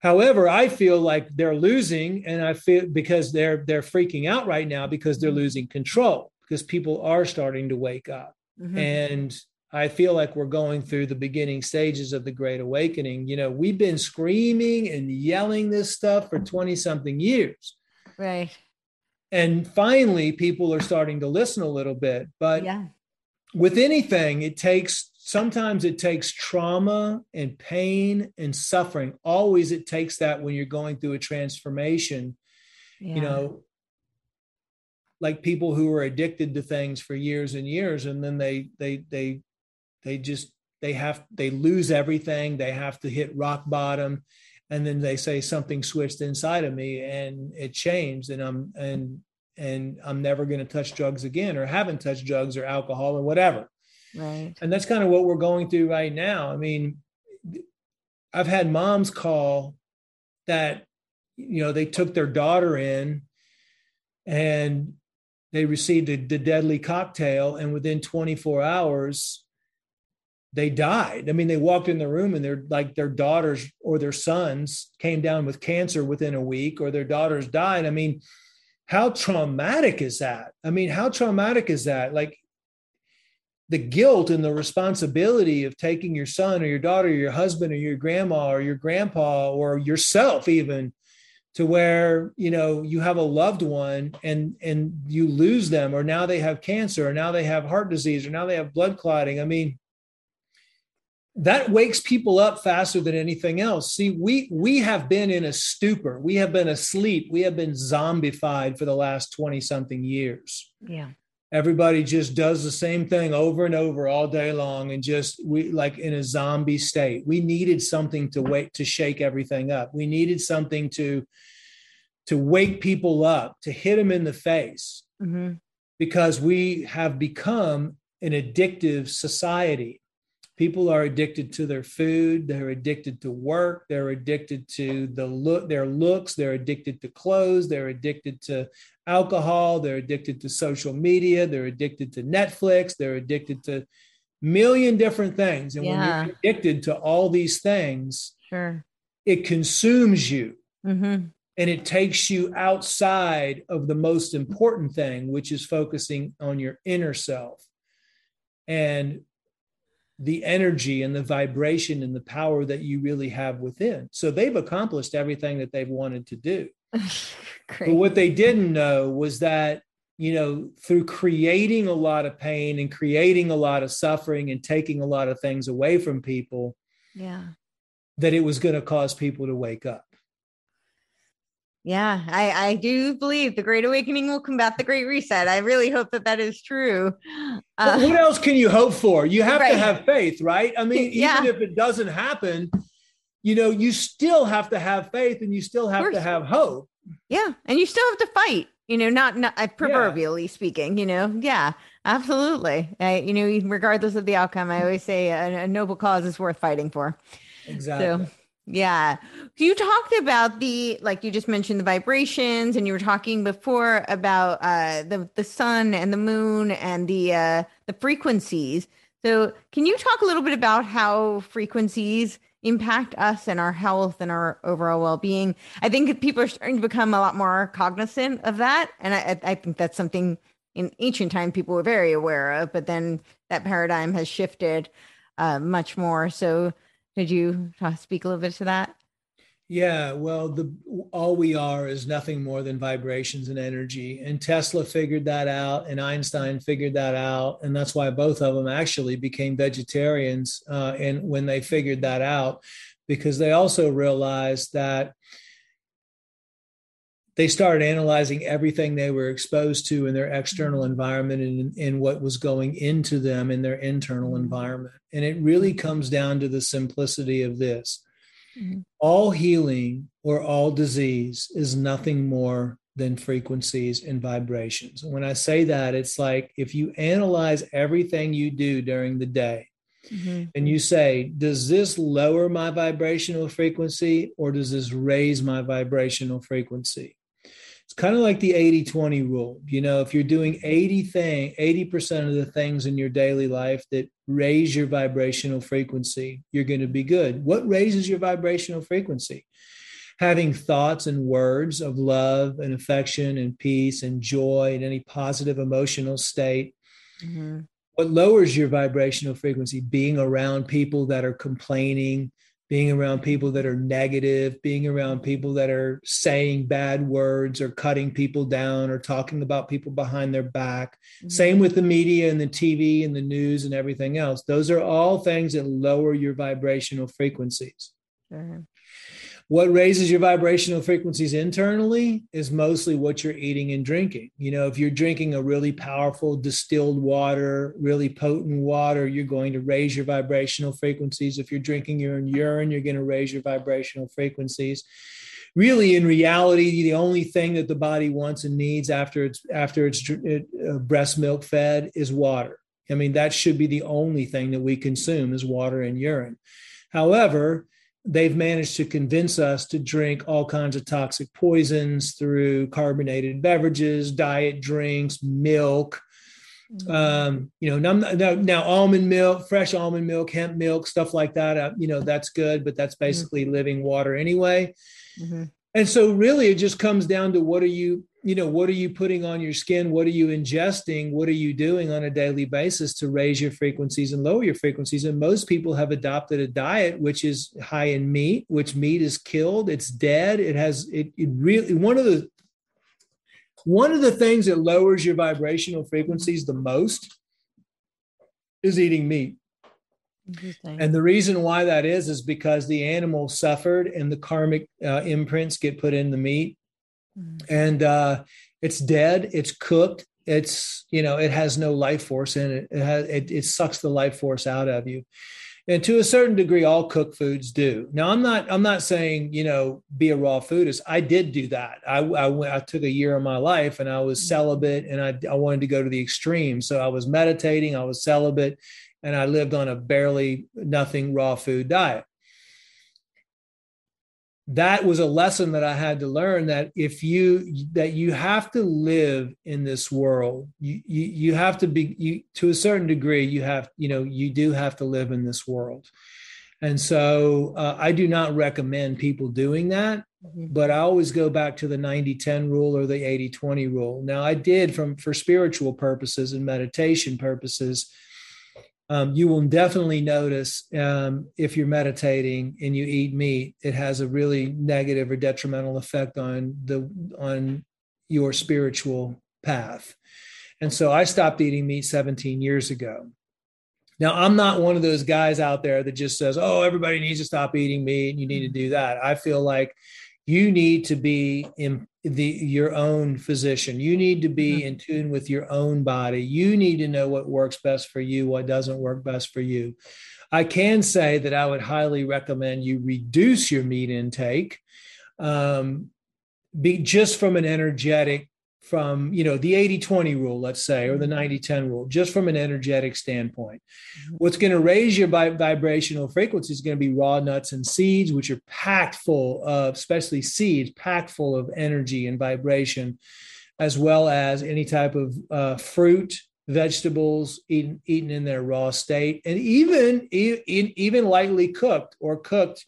however i feel like they're losing and i feel because they're they're freaking out right now because they're losing control because people are starting to wake up mm-hmm. and I feel like we're going through the beginning stages of the Great Awakening. You know, we've been screaming and yelling this stuff for 20 something years. Right. And finally, people are starting to listen a little bit. But yeah. with anything, it takes sometimes it takes trauma and pain and suffering. Always it takes that when you're going through a transformation. Yeah. You know, like people who are addicted to things for years and years and then they they they they just they have they lose everything. They have to hit rock bottom, and then they say something switched inside of me and it changed, and I'm and and I'm never going to touch drugs again, or haven't touched drugs or alcohol or whatever. Right. And that's kind of what we're going through right now. I mean, I've had moms call that you know they took their daughter in and they received a, the deadly cocktail and within 24 hours they died. I mean, they walked in the room and they're like their daughters or their sons came down with cancer within a week, or their daughters died. I mean, how traumatic is that? I mean, how traumatic is that? Like the guilt and the responsibility of taking your son or your daughter, or your husband or your grandma or your grandpa or yourself even to where you know you have a loved one and and you lose them or now they have cancer or now they have heart disease or now they have blood clotting i mean that wakes people up faster than anything else. See we we have been in a stupor. We have been asleep. We have been zombified for the last 20 something years. Yeah. Everybody just does the same thing over and over all day long and just we like in a zombie state. We needed something to wait to shake everything up. We needed something to to wake people up to hit them in the face. Mm-hmm. because we have become an addictive society. People are addicted to their food, they're addicted to work, they're addicted to the look their looks, they're addicted to clothes, they're addicted to alcohol, they're addicted to social media, they're addicted to Netflix, they're addicted to million different things. And yeah. when you're addicted to all these things, sure. it consumes you. Mm-hmm. And it takes you outside of the most important thing, which is focusing on your inner self and the energy and the vibration and the power that you really have within. So they've accomplished everything that they've wanted to do. but what they didn't know was that you know, through creating a lot of pain and creating a lot of suffering and taking a lot of things away from people, yeah, that it was going to cause people to wake up. Yeah, I, I do believe the Great Awakening will combat the Great Reset. I really hope that that is true. Uh, what else can you hope for? You have right. to have faith, right? I mean, yeah. even if it doesn't happen, you know, you still have to have faith and you still have to have hope. Yeah, and you still have to fight you know not, not uh, proverbially yeah. speaking you know yeah absolutely I, you know regardless of the outcome i always say a, a noble cause is worth fighting for exactly so yeah. You talked about the like you just mentioned the vibrations and you were talking before about uh the the sun and the moon and the uh the frequencies. So can you talk a little bit about how frequencies impact us and our health and our overall well-being? I think people are starting to become a lot more cognizant of that and i, I think that's something in ancient time people were very aware of but then that paradigm has shifted uh, much more. So did you speak a little bit to that yeah, well, the all we are is nothing more than vibrations and energy. And Tesla figured that out, and Einstein figured that out, and that's why both of them actually became vegetarians. Uh, and when they figured that out, because they also realized that they started analyzing everything they were exposed to in their external mm-hmm. environment and, and what was going into them in their internal mm-hmm. environment. And it really comes down to the simplicity of this Mm-hmm. All healing or all disease is nothing more than frequencies and vibrations. when I say that, it's like if you analyze everything you do during the day mm-hmm. and you say, does this lower my vibrational frequency or does this raise my vibrational frequency? It's kind of like the 80 20 rule you know if you're doing 80 thing 80% of the things in your daily life that raise your vibrational frequency you're going to be good. What raises your vibrational frequency? Having thoughts and words of love and affection and peace and joy and any positive emotional state. Mm-hmm. what lowers your vibrational frequency? Being around people that are complaining being around people that are negative, being around people that are saying bad words or cutting people down or talking about people behind their back. Mm-hmm. Same with the media and the TV and the news and everything else. Those are all things that lower your vibrational frequencies. Sure. What raises your vibrational frequencies internally is mostly what you're eating and drinking. You know, if you're drinking a really powerful distilled water, really potent water, you're going to raise your vibrational frequencies. If you're drinking your own urine, you're going to raise your vibrational frequencies. Really, in reality, the only thing that the body wants and needs after it's after it's uh, breast milk fed is water. I mean, that should be the only thing that we consume is water and urine. However, they've managed to convince us to drink all kinds of toxic poisons through carbonated beverages, diet drinks, milk. Mm-hmm. Um, you know, now, now, now, almond milk, fresh almond milk, hemp milk, stuff like that. Uh, you know, that's good, but that's mm-hmm. basically mm-hmm. living water anyway. Mm-hmm. And so, really, it just comes down to what are you you know what are you putting on your skin? What are you ingesting? What are you doing on a daily basis to raise your frequencies and lower your frequencies? And most people have adopted a diet which is high in meat which meat is killed it's dead it has it, it really one of the one of the things that lowers your vibrational frequencies the most is eating meat. And the reason why that is is because the animal suffered and the karmic uh, imprints get put in the meat mm-hmm. and uh, it's dead. It's cooked. It's you know it has no life force in it. It has it, it sucks the life force out of you. and to a certain degree all cooked foods do now i'm not i'm not saying you know be a raw foodist i did do that i i, went, I took a year of my life and i was mm-hmm. celibate and I, I wanted to go to the extreme so i was meditating i was celibate and i lived on a barely nothing raw food diet that was a lesson that I had to learn that if you that you have to live in this world, you you, you have to be you to a certain degree. You have you know you do have to live in this world, and so uh, I do not recommend people doing that. Mm-hmm. But I always go back to the 90 10 rule or the 80 20 rule. Now, I did from for spiritual purposes and meditation purposes um, you will definitely notice um, if you're meditating and you eat meat, it has a really negative or detrimental effect on the on your spiritual path. And so I stopped eating meat 17 years ago. Now, I'm not one of those guys out there that just says, oh, everybody needs to stop eating meat and you need to do that. I feel like you need to be in the your own physician. You need to be mm-hmm. in tune with your own body. You need to know what works best for you what doesn't work best for you. I can say that i would highly recommend you reduce your meat intake um, be just from an energetic from you know the 80-20 rule let's say or the 90-10 mm-hmm. rule just from an energetic standpoint mm-hmm. what's going to raise your vibrational frequency is going to be raw nuts and seeds which are packed full of especially seeds packed full of energy and vibration as well as any type of uh, fruit vegetables eaten, eaten in their raw state and even even lightly cooked or cooked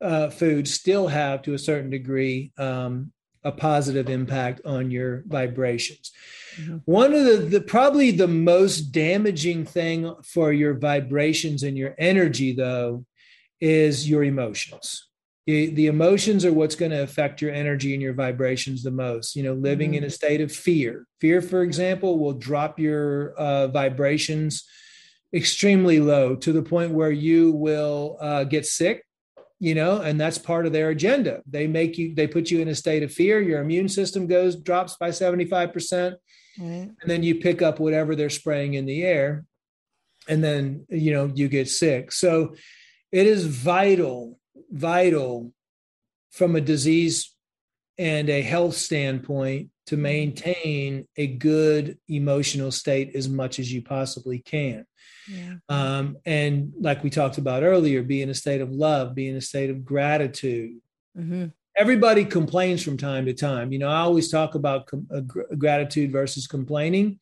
uh, foods still have to a certain degree um, a positive impact on your vibrations. Mm-hmm. One of the, the, probably the most damaging thing for your vibrations and your energy, though, is your emotions. The, the emotions are what's going to affect your energy and your vibrations the most. You know, living mm-hmm. in a state of fear. Fear, for example, will drop your uh, vibrations extremely low to the point where you will uh, get sick you know and that's part of their agenda. They make you they put you in a state of fear. Your immune system goes drops by 75% right. and then you pick up whatever they're spraying in the air. And then you know you get sick. So it is vital vital from a disease and a health standpoint to mm-hmm. maintain a good emotional state as much as you possibly can yeah. Um, and like we talked about earlier, be in a state of love, be in a state of gratitude. Mm-hmm. Everybody complains from time to time. You know, I always talk about com- uh, gr- gratitude versus complaining.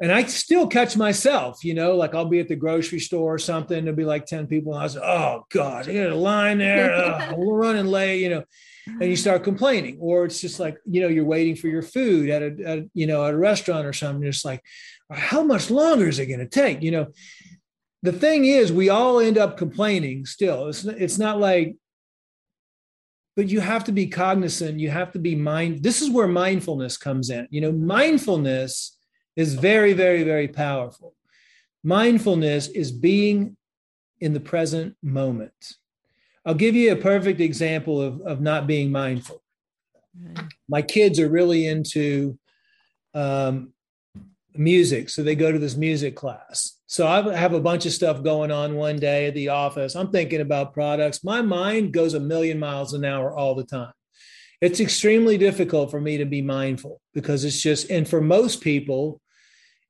And I still catch myself, you know, like I'll be at the grocery store or something. There'll be like 10 people. And I was, like, oh, God, I got a line there. Oh, we're running late, you know and you start complaining or it's just like you know you're waiting for your food at a, at, you know at a restaurant or something it's like how much longer is it going to take? You know, the thing is, we all end up complaining still. It's, it's not like, but you have to be cognizant. You have to be mind. This is where mindfulness comes in. You know, mindfulness is very, very, very powerful. Mindfulness is being in the present moment. I'll give you a perfect example of, of not being mindful. My kids are really into um, music. So they go to this music class. So I have a bunch of stuff going on one day at the office. I'm thinking about products. My mind goes a million miles an hour all the time. It's extremely difficult for me to be mindful because it's just, and for most people,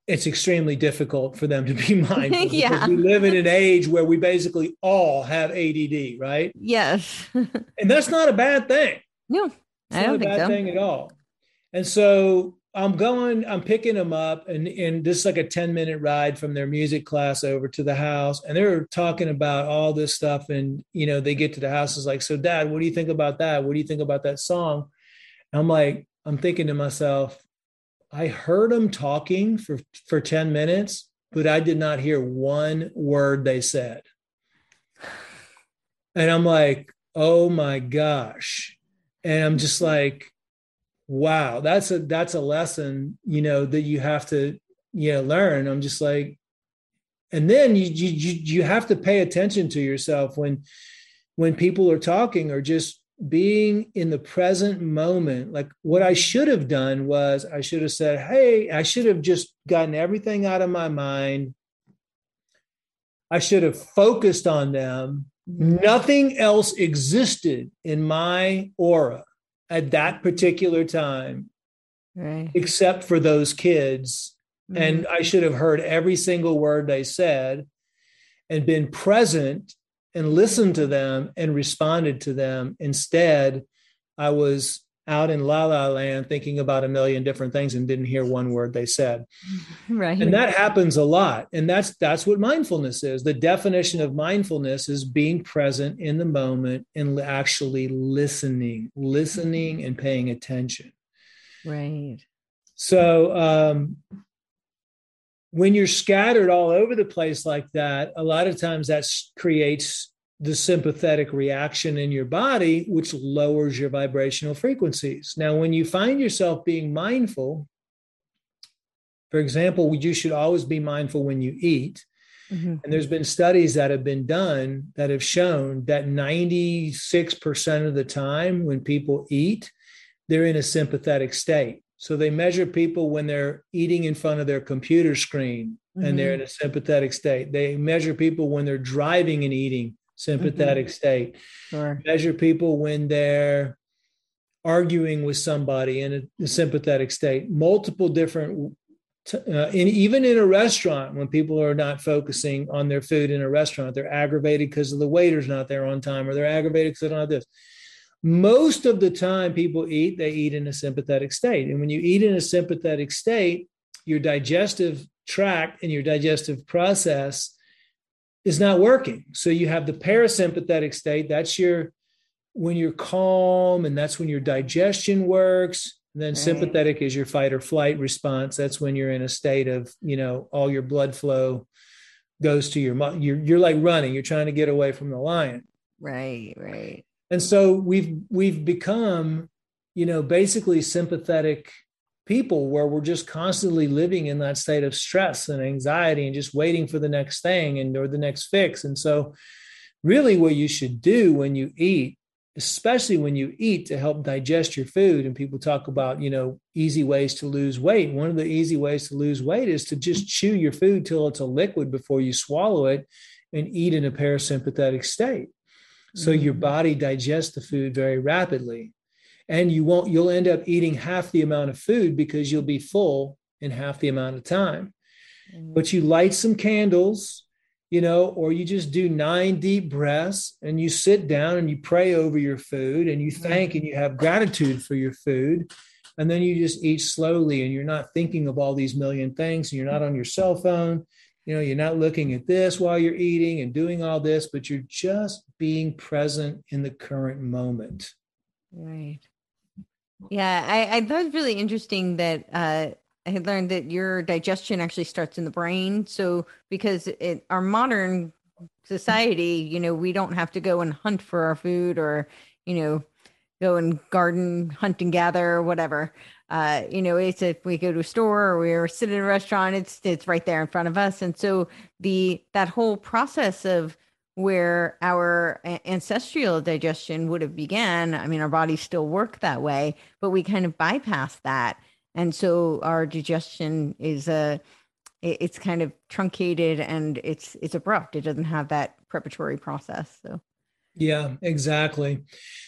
it's extremely difficult for them to be mindful yeah. we live in an age where we basically all have ADD, right? Yes. and that's not a bad thing. No, it's I don't not a bad so. thing at all. And so I'm going, I'm picking them up, and, and this is like a 10 minute ride from their music class over to the house. And they're talking about all this stuff. And, you know, they get to the house, is like, So, dad, what do you think about that? What do you think about that song? And I'm like, I'm thinking to myself, I heard them talking for, for 10 minutes, but I did not hear one word they said. And I'm like, Oh my gosh. And I'm just like, wow that's a that's a lesson you know that you have to you know learn i'm just like and then you you you have to pay attention to yourself when when people are talking or just being in the present moment like what i should have done was i should have said hey i should have just gotten everything out of my mind I should have focused on them. Nothing else existed in my aura at that particular time right. except for those kids. Mm-hmm. And I should have heard every single word they said and been present and listened to them and responded to them. Instead, I was out in la la land thinking about a million different things and didn't hear one word they said. Right. And that happens a lot. And that's that's what mindfulness is. The definition of mindfulness is being present in the moment and actually listening listening and paying attention. Right. So um when you're scattered all over the place like that a lot of times that creates the sympathetic reaction in your body, which lowers your vibrational frequencies. Now, when you find yourself being mindful, for example, you should always be mindful when you eat. Mm-hmm. And there's been studies that have been done that have shown that 96% of the time when people eat, they're in a sympathetic state. So they measure people when they're eating in front of their computer screen and mm-hmm. they're in a sympathetic state. They measure people when they're driving and eating sympathetic mm-hmm. state. Sure. Measure people when they're arguing with somebody in a, a sympathetic state. Multiple different, uh, in, even in a restaurant, when people are not focusing on their food in a restaurant, they're aggravated because the waiter's not there on time, or they're aggravated because they don't have this. Most of the time, people eat, they eat in a sympathetic state. And when you eat in a sympathetic state, your digestive tract and your digestive process is not working. So you have the parasympathetic state. That's your when you're calm, and that's when your digestion works. And then right. sympathetic is your fight or flight response. That's when you're in a state of, you know, all your blood flow goes to your you're you're like running. You're trying to get away from the lion. Right, right. And so we've we've become, you know, basically sympathetic people where we're just constantly living in that state of stress and anxiety and just waiting for the next thing and or the next fix. And so really what you should do when you eat especially when you eat to help digest your food and people talk about you know easy ways to lose weight. One of the easy ways to lose weight is to just chew your food till it's a liquid before you swallow it and eat in a parasympathetic state so mm-hmm. your body digests the food very rapidly. And you won't you'll end up eating half the amount of food because you'll be full in half the amount of time. Mm-hmm. but you light some candles you know or you just do nine deep breaths and you sit down and you pray over your food and you thank and you have gratitude for your food. And then you just eat slowly and you're not thinking of all these million things and you're not on your cell phone you know you're not looking at this while you're eating and doing all this but you're just being present in the current moment right yeah, I, I thought it was really interesting that uh, I had learned that your digestion actually starts in the brain. So because it our modern society, you know, we don't have to go and hunt for our food or, you know, go and garden, hunt and gather or whatever. Uh, you know, it's if we go to a store or we're sitting in a restaurant, it's it's right there in front of us. And so the that whole process of where our ancestral digestion would have began i mean our bodies still work that way but we kind of bypass that. And so our digestion is a it's kind of truncated and it's it's abrupt. It doesn't have that preparatory process so yeah, exactly.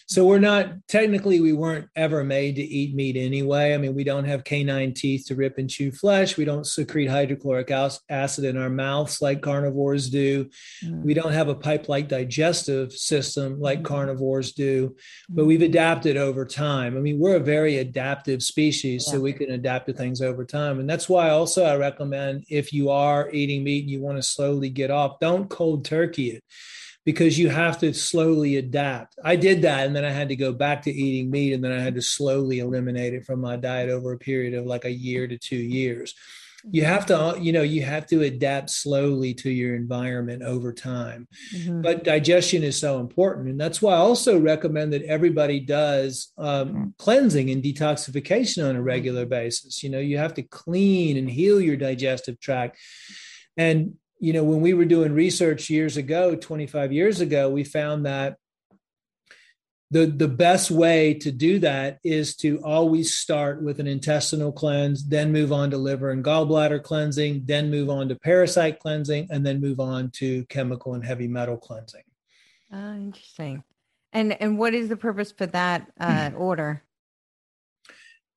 So we're not technically we weren't ever made to eat meat anyway. I mean, we don't have canine teeth to rip and chew flesh. We don't secrete hydrochloric acid in our mouths like carnivores do. Mm. We don't have a pipe-like digestive system like mm. carnivores do. But we've mm. adapted over time. I mean, we're a very adaptive species, yeah. so we can adapt to things over time. And that's why also I recommend if you are eating meat and you want to slowly get off, don't cold turkey it because you have to slowly adapt. I did that and then I had to go back to eating meat and then I had to slowly eliminate it from my diet over a period of like a year to 2 years. You have to you know you have to adapt slowly to your environment over time. Mm-hmm. But digestion is so important and that's why I also recommend that everybody does um, mm-hmm. cleansing and detoxification on a regular basis. You know, you have to clean and heal your digestive tract. And you know, when we were doing research years ago, 25 years ago, we found that the the best way to do that is to always start with an intestinal cleanse then move on to liver and gallbladder cleansing then move on to parasite cleansing and then move on to chemical and heavy metal cleansing. Oh interesting. And and what is the purpose for that uh, order?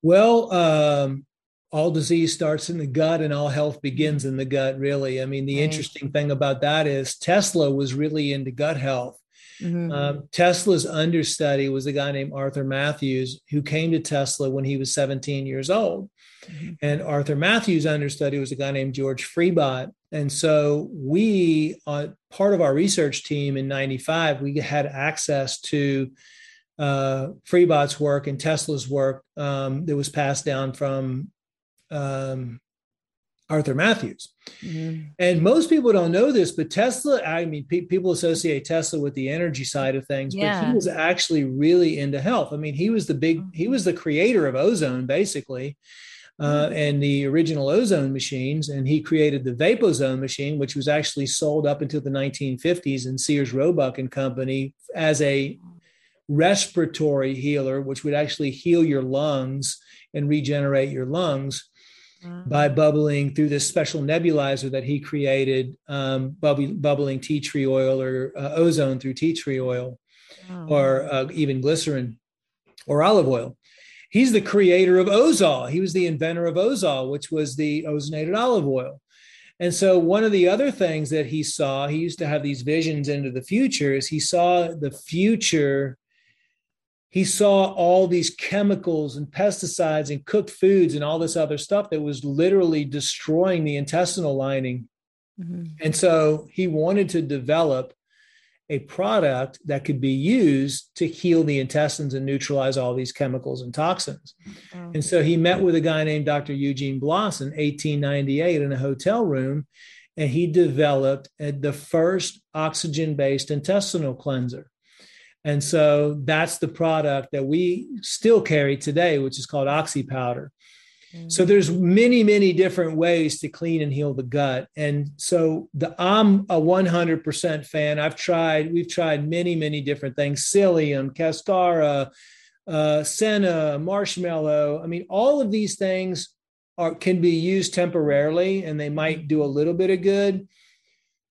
Well um, all disease starts in the gut and all health begins in the gut really i mean the right. interesting thing about that is tesla was really into gut health Mm-hmm. Um, Tesla's understudy was a guy named Arthur Matthews, who came to Tesla when he was 17 years old. Mm-hmm. And Arthur Matthews' understudy was a guy named George Freibott. And so we, uh, part of our research team in 95, we had access to uh, Freibott's work and Tesla's work um, that was passed down from um, Arthur Matthews. Mm-hmm. And most people don't know this, but Tesla, I mean, pe- people associate Tesla with the energy side of things, yeah. but he was actually really into health. I mean, he was the big, he was the creator of ozone, basically. Uh, mm-hmm. and the original ozone machines, and he created the Vapozone machine, which was actually sold up until the 1950s in Sears Roebuck and Company as a respiratory healer, which would actually heal your lungs and regenerate your lungs by bubbling through this special nebulizer that he created, um, bubbling tea tree oil or uh, ozone through tea tree oil, oh. or uh, even glycerin or olive oil. He's the creator of Ozol. He was the inventor of Ozol, which was the ozonated olive oil. And so, one of the other things that he saw, he used to have these visions into the future, is he saw the future he saw all these chemicals and pesticides and cooked foods and all this other stuff that was literally destroying the intestinal lining. Mm-hmm. And so he wanted to develop a product that could be used to heal the intestines and neutralize all these chemicals and toxins. Oh. And so he met with a guy named Dr. Eugene Blass in 1898 in a hotel room, and he developed the first oxygen based intestinal cleanser. And so that's the product that we still carry today, which is called oxy powder. Mm-hmm. So there's many, many different ways to clean and heal the gut. And so the I'm a 100% fan. I've tried, we've tried many, many different things: psyllium, cascara, uh, senna, marshmallow. I mean, all of these things are can be used temporarily, and they might do a little bit of good.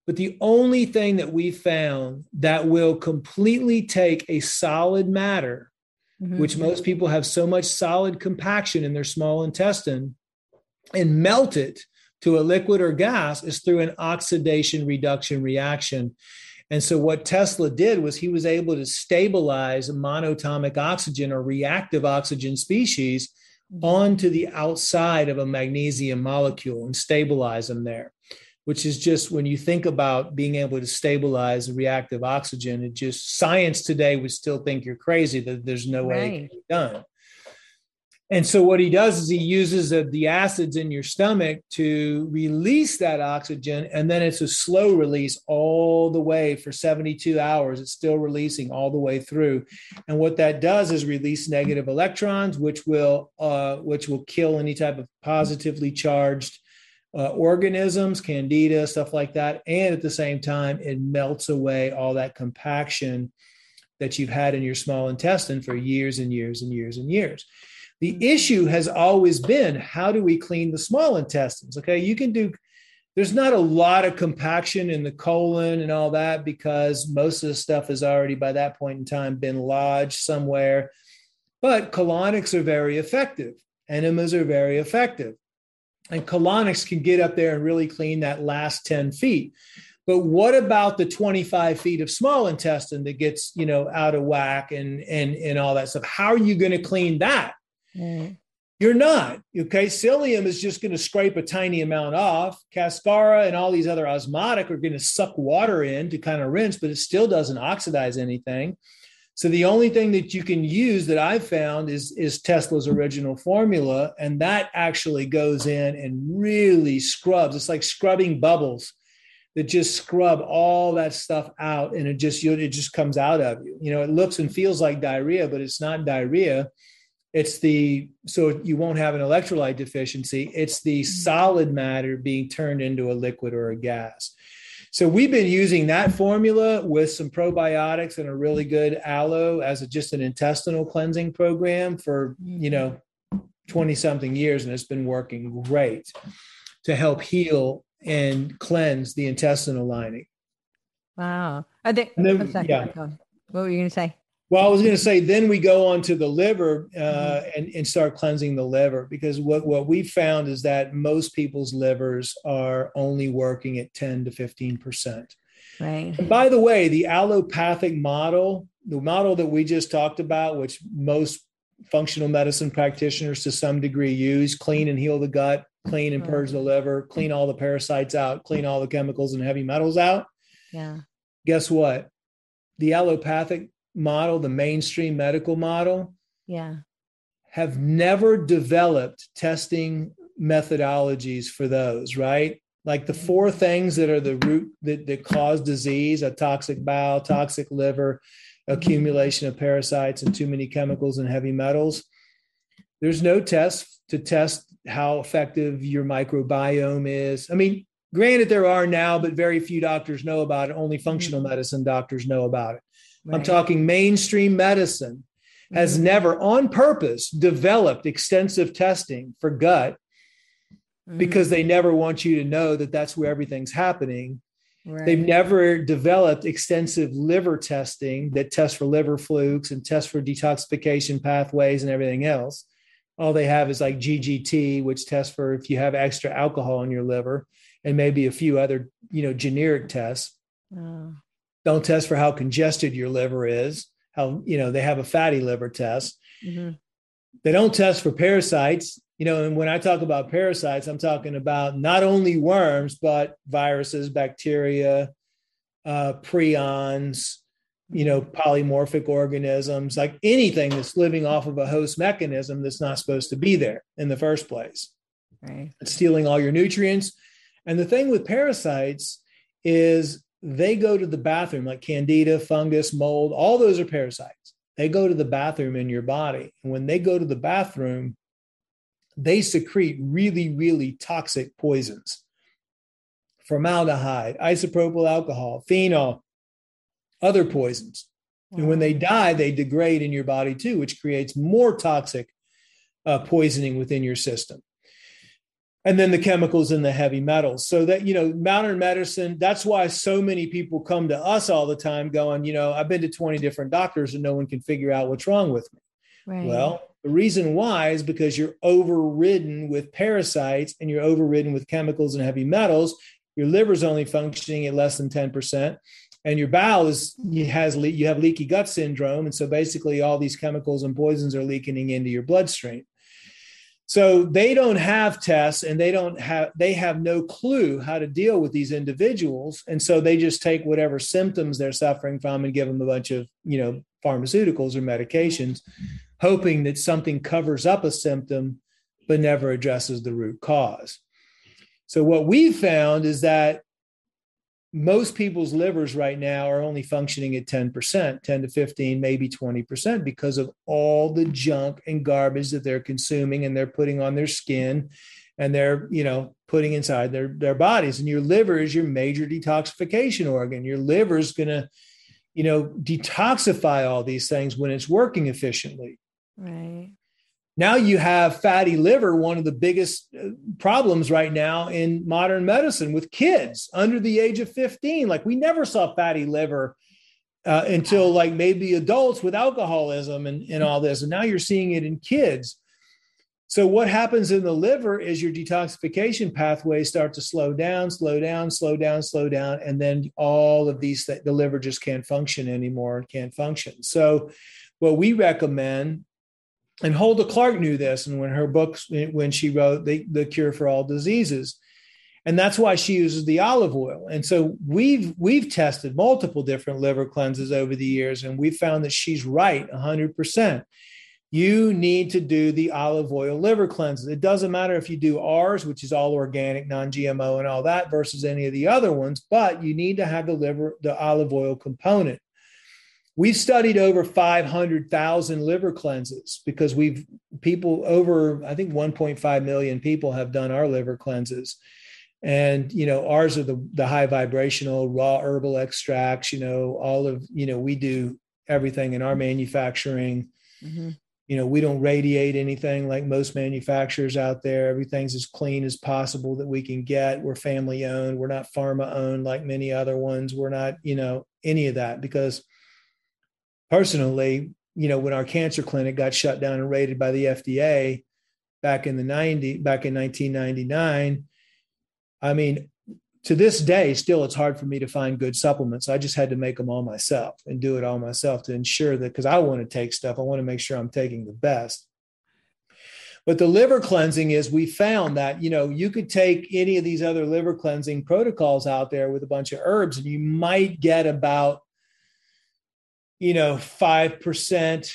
But the only thing that we found that will completely take a solid matter, mm-hmm. which most people have so much solid compaction in their small intestine, and melt it to a liquid or gas is through an oxidation reduction reaction. And so, what Tesla did was he was able to stabilize monatomic oxygen or reactive oxygen species mm-hmm. onto the outside of a magnesium molecule and stabilize them there which is just when you think about being able to stabilize reactive oxygen, it just science today would still think you're crazy that there's no way it can be done. And so what he does is he uses the acids in your stomach to release that oxygen, and then it's a slow release all the way for 72 hours. It's still releasing all the way through, and what that does is release negative electrons, which will uh, which will kill any type of positively charged uh, organisms, candida, stuff like that. And at the same time, it melts away all that compaction that you've had in your small intestine for years and years and years and years. The issue has always been how do we clean the small intestines? Okay, you can do, there's not a lot of compaction in the colon and all that because most of the stuff has already by that point in time been lodged somewhere. But colonics are very effective, enemas are very effective and colonics can get up there and really clean that last 10 feet. But what about the 25 feet of small intestine that gets you know out of whack and and and all that stuff? How are you going to clean that? Mm. you're not okay? Psyllium is just going to scrape a tiny amount off. Cascara and all these other osmotic are going to suck water in to kind of rinse but it still doesn't oxidize anything so the only thing that you can use that I've found is is Tesla's original formula, and that actually goes in and really scrubs. It's like scrubbing bubbles that just scrub all that stuff out, and it just you, it just comes out of you. You know, it looks and feels like diarrhea, but it's not diarrhea. It's the so you won't have an electrolyte deficiency. It's the mm-hmm. solid matter being turned into a liquid or a gas. So we've been using that formula with some probiotics and a really good aloe as a, just an intestinal cleansing program for, you know, 20 something years and it's been working great to help heal and cleanse the intestinal lining. Wow. I think, then, yeah. What were you going to say? Well, I was going to say, then we go on to the liver uh, mm-hmm. and, and start cleansing the liver because what, what we found is that most people's livers are only working at 10 to 15%. Right. And by the way, the allopathic model, the model that we just talked about, which most functional medicine practitioners to some degree use clean and heal the gut, clean and purge the liver, clean all the parasites out, clean all the chemicals and heavy metals out. Yeah. Guess what? The allopathic model, the mainstream medical model, yeah, have never developed testing methodologies for those, right? Like the four mm-hmm. things that are the root that, that cause disease, a toxic bowel, toxic liver, accumulation of parasites and too many chemicals and heavy metals. There's no test to test how effective your microbiome is. I mean, granted, there are now, but very few doctors know about it. Only functional mm-hmm. medicine doctors know about it. Right. I'm talking mainstream medicine has mm-hmm. never on purpose developed extensive testing for gut mm-hmm. because they never want you to know that that's where everything's happening. Right. They've never developed extensive liver testing that tests for liver flukes and tests for detoxification pathways and everything else. All they have is like GGT, which tests for if you have extra alcohol in your liver, and maybe a few other, you know, generic tests. Oh don't test for how congested your liver is how you know they have a fatty liver test. Mm-hmm. they don't test for parasites you know and when i talk about parasites i'm talking about not only worms but viruses bacteria uh, prions you know polymorphic organisms like anything that's living off of a host mechanism that's not supposed to be there in the first place. Right. It's stealing all your nutrients. And the thing with parasites is they go to the bathroom, like candida, fungus, mold, all those are parasites. They go to the bathroom in your body. And when they go to the bathroom, they secrete really, really toxic poisons formaldehyde, isopropyl alcohol, phenol, other poisons. And when they die, they degrade in your body too, which creates more toxic uh, poisoning within your system and then the chemicals and the heavy metals. So that you know modern medicine that's why so many people come to us all the time going you know i've been to 20 different doctors and no one can figure out what's wrong with me. Right. well the reason why is because you're overridden with parasites and you're overridden with chemicals and heavy metals. Your liver's only functioning at less than 10% and your bowel is has you have leaky gut syndrome and so basically all these chemicals and poisons are leaking into your bloodstream so they don't have tests and they don't have they have no clue how to deal with these individuals. And so they just take whatever symptoms they're suffering from and give them a bunch of you know pharmaceuticals or medications hoping that something covers up a symptom but never addresses the root cause. So what we've found is that most people's livers right now are only functioning at 10%, 10 to 15, maybe 20% because of all the junk and garbage that they're consuming and they're putting on their skin and they're, you know, putting inside their, their bodies. And your liver is your major detoxification organ. Your liver is going to, you know, detoxify all these things when it's working efficiently. Right. Now you have fatty liver, one of the biggest uh, problems right now in modern medicine with kids under the age of 15. Like we never saw fatty liver uh, until like maybe adults with alcoholism and, and all this. And now you're seeing it in kids. So what happens in the liver is your detoxification pathways start to slow down, slow down, slow down, slow down, and then all of these th- the liver just can't function anymore, can't function. So what we recommend and Hulda Clark knew this, and when her books, when she wrote the, the Cure for All Diseases, and that's why she uses the olive oil. And so we've we've tested multiple different liver cleanses over the years, and we found that she's right 100%. You need to do the olive oil liver cleanses. It doesn't matter if you do ours, which is all organic, non-GMO, and all that, versus any of the other ones, but you need to have the liver, the olive oil component. We've studied over 500,000 liver cleanses because we've people over, I think 1.5 million people have done our liver cleanses. and you know ours are the the high vibrational raw herbal extracts you know all of you know we do everything in our manufacturing. Mm-hmm. you know we don't radiate anything like most manufacturers out there. Everything's as clean as possible that we can get. We're family owned we're not pharma owned like many other ones. We're not you know any of that because personally you know when our cancer clinic got shut down and raided by the fda back in the 90 back in 1999 I mean, to this day, still, it's hard for me to find good supplements. I just had to make them all myself and do it all myself to ensure that because I want to take stuff, I want to make sure I'm taking the best. But the liver cleansing is we found that, you know, you could take any of these other liver cleansing protocols out there with a bunch of herbs and you might get about, you know, 5%,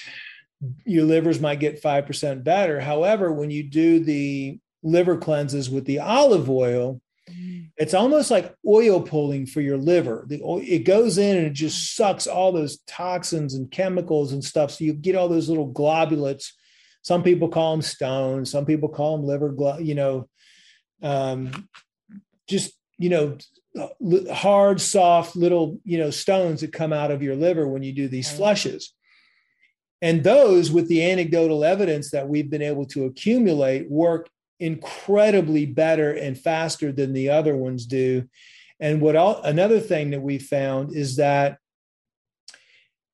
your livers might get 5% better. However, when you do the liver cleanses with the olive oil, it's almost like oil pulling for your liver. The oil, it goes in and it just sucks all those toxins and chemicals and stuff. So you get all those little globulates. Some people call them stones. Some people call them liver. You know, um, just you know, Uh, hard, soft little you know stones that come out of your liver when you do these flushes. And those, with the anecdotal evidence that we've been able to accumulate, work incredibly better and faster than the other ones do. And what all, another thing that we found is that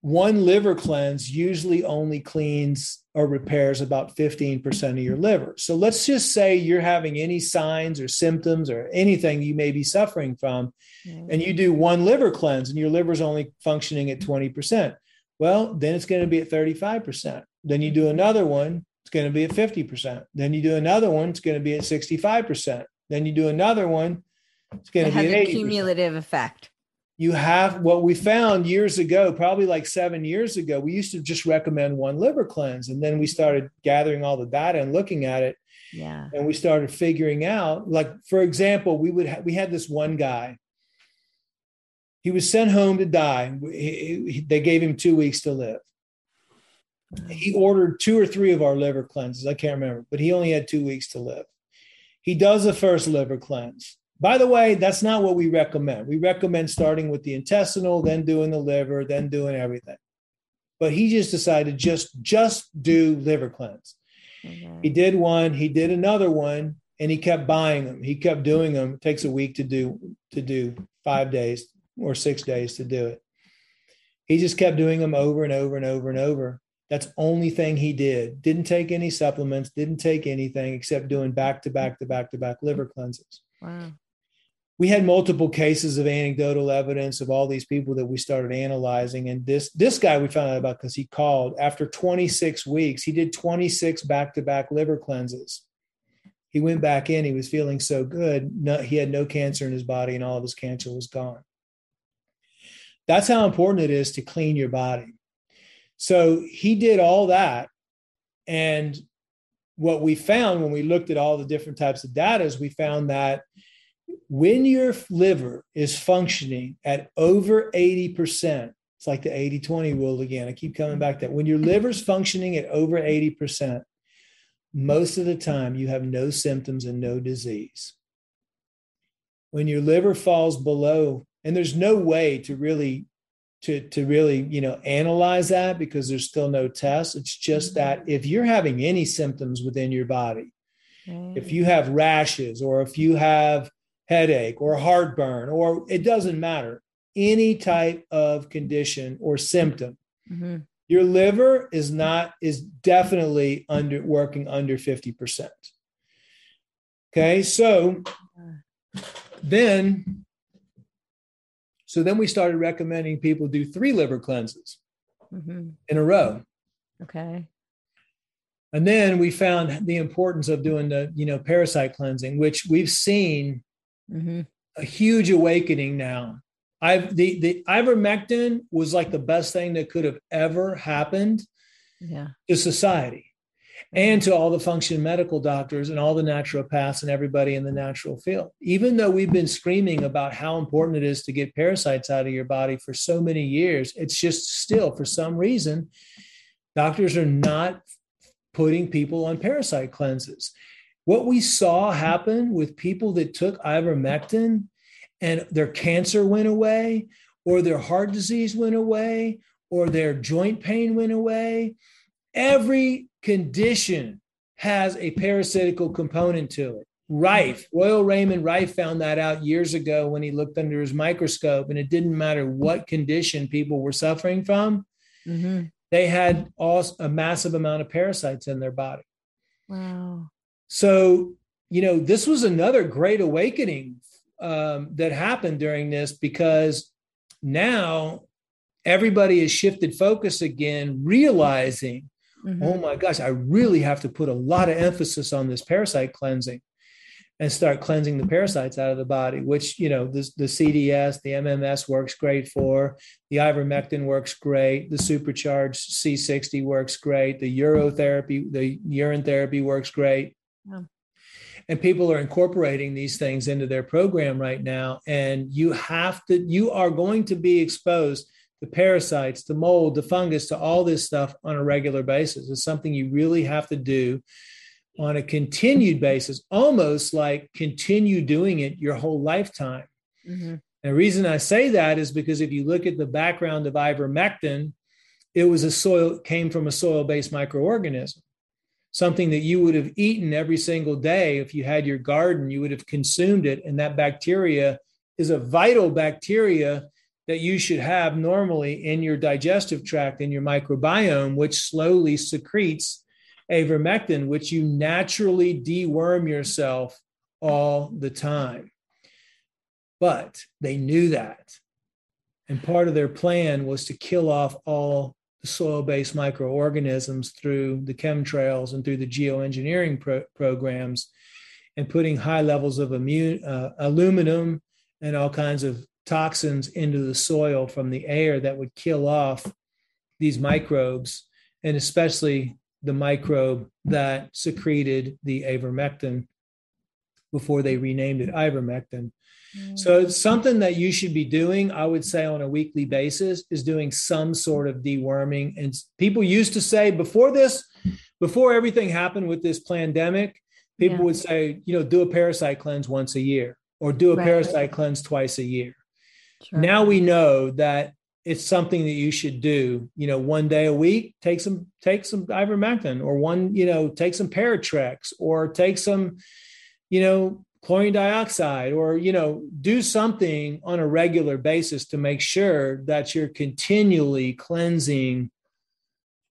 one liver cleanse usually only cleans or repairs about 15% of your liver. So let's just say you're having any signs or symptoms or anything you may be suffering from, mm-hmm. and you do one liver cleanse and your liver's only functioning at 20%. Well, then it's going to be at 35%. Then you do another one it's going to be at 50%. Then you do another one, it's going to be at 65%. Then you do another one, it's going it to be an 80%. cumulative effect. You have what we found years ago, probably like seven years ago. We used to just recommend one liver cleanse, and then we started gathering all the data and looking at it. Yeah. And we started figuring out, like for example, we would ha- we had this one guy. He was sent home to die. He, he, they gave him two weeks to live he ordered two or three of our liver cleanses. I can't remember, but he only had two weeks to live. He does the first liver cleanse. By the way, that's not what we recommend. We recommend starting with the intestinal, then doing the liver, then doing everything. But he just decided just just do liver cleanse. Mm-hmm. He did one, he did another one, and he kept buying them. He kept doing them. It takes a week to do to do five days or six days to do it. He just kept doing them over and over and over and over. That's only thing he did. Didn't take any supplements, didn't take anything except doing back to back to back to back liver cleanses. Wow. We had multiple cases of anecdotal evidence of all these people that we started analyzing. And this this guy we found out about because he called after 26 weeks. He did 26 back to back liver cleanses. He went back in. He was feeling so good. No, he had no cancer in his body, and all of his cancer was gone. That's how important it is to clean your body. So he did all that. And what we found when we looked at all the different types of data is we found that when your liver is functioning at over 80%, it's like the 80 20 rule again. I keep coming back to that. When your liver's functioning at over 80%, most of the time you have no symptoms and no disease. When your liver falls below, and there's no way to really to to really you know analyze that because there's still no test it's just mm-hmm. that if you're having any symptoms within your body if you have rashes or if you have headache or heartburn or it doesn't matter any type of condition or symptom mm-hmm. your liver is not is definitely under working under 50% okay so then so then we started recommending people do three liver cleanses mm-hmm. in a row. Okay. And then we found the importance of doing the, you know, parasite cleansing, which we've seen mm-hmm. a huge awakening now. I've the the ivermectin was like the best thing that could have ever happened yeah. to society and to all the function medical doctors and all the naturopaths and everybody in the natural field. Even though we've been screaming about how important it is to get parasites out of your body for so many years, it's just still, for some reason, doctors are not putting people on parasite cleanses. What we saw happen with people that took ivermectin and their cancer went away, or their heart disease went away, or their joint pain went away. Every condition has a parasitical component to it. Rife, Royal Raymond Rife found that out years ago when he looked under his microscope, and it didn't matter what condition people were suffering from. Mm-hmm. They had all, a massive amount of parasites in their body. Wow. So, you know, this was another great awakening um, that happened during this because now everybody has shifted focus again, realizing, mm-hmm. oh my gosh, I really have to put a lot of emphasis on this parasite cleansing and start cleansing the parasites out of the body, which, you know, the, the CDS, the MMS works great for, the ivermectin works great, the supercharged C60 works great, the urotherapy, the urine therapy works great. Yeah. And people are incorporating these things into their program right now. And you have to, you are going to be exposed to parasites, to mold, to fungus, to all this stuff on a regular basis. It's something you really have to do on a continued basis, almost like continue doing it your whole lifetime. Mm-hmm. And the reason I say that is because if you look at the background of ivermectin, it was a soil came from a soil-based microorganism. Something that you would have eaten every single day if you had your garden, you would have consumed it. And that bacteria is a vital bacteria that you should have normally in your digestive tract, in your microbiome, which slowly secretes ivermectin, which you naturally deworm yourself all the time. But they knew that. And part of their plan was to kill off all the soil based microorganisms through the chemtrails and through the geoengineering pro- programs and putting high levels of immune, uh, aluminum and all kinds of toxins into the soil from the air that would kill off these microbes and especially the microbe that secreted the avermectin before they renamed it ivermectin. Mm. So it's something that you should be doing, I would say on a weekly basis is doing some sort of deworming. And people used to say before this, before everything happened with this pandemic, people yeah. would say, you know, do a parasite cleanse once a year or do a right. parasite cleanse twice a year. Sure. Now we know that it's something that you should do you know one day a week take some take some ivermectin or one you know take some paratrex or take some you know chlorine dioxide or you know do something on a regular basis to make sure that you're continually cleansing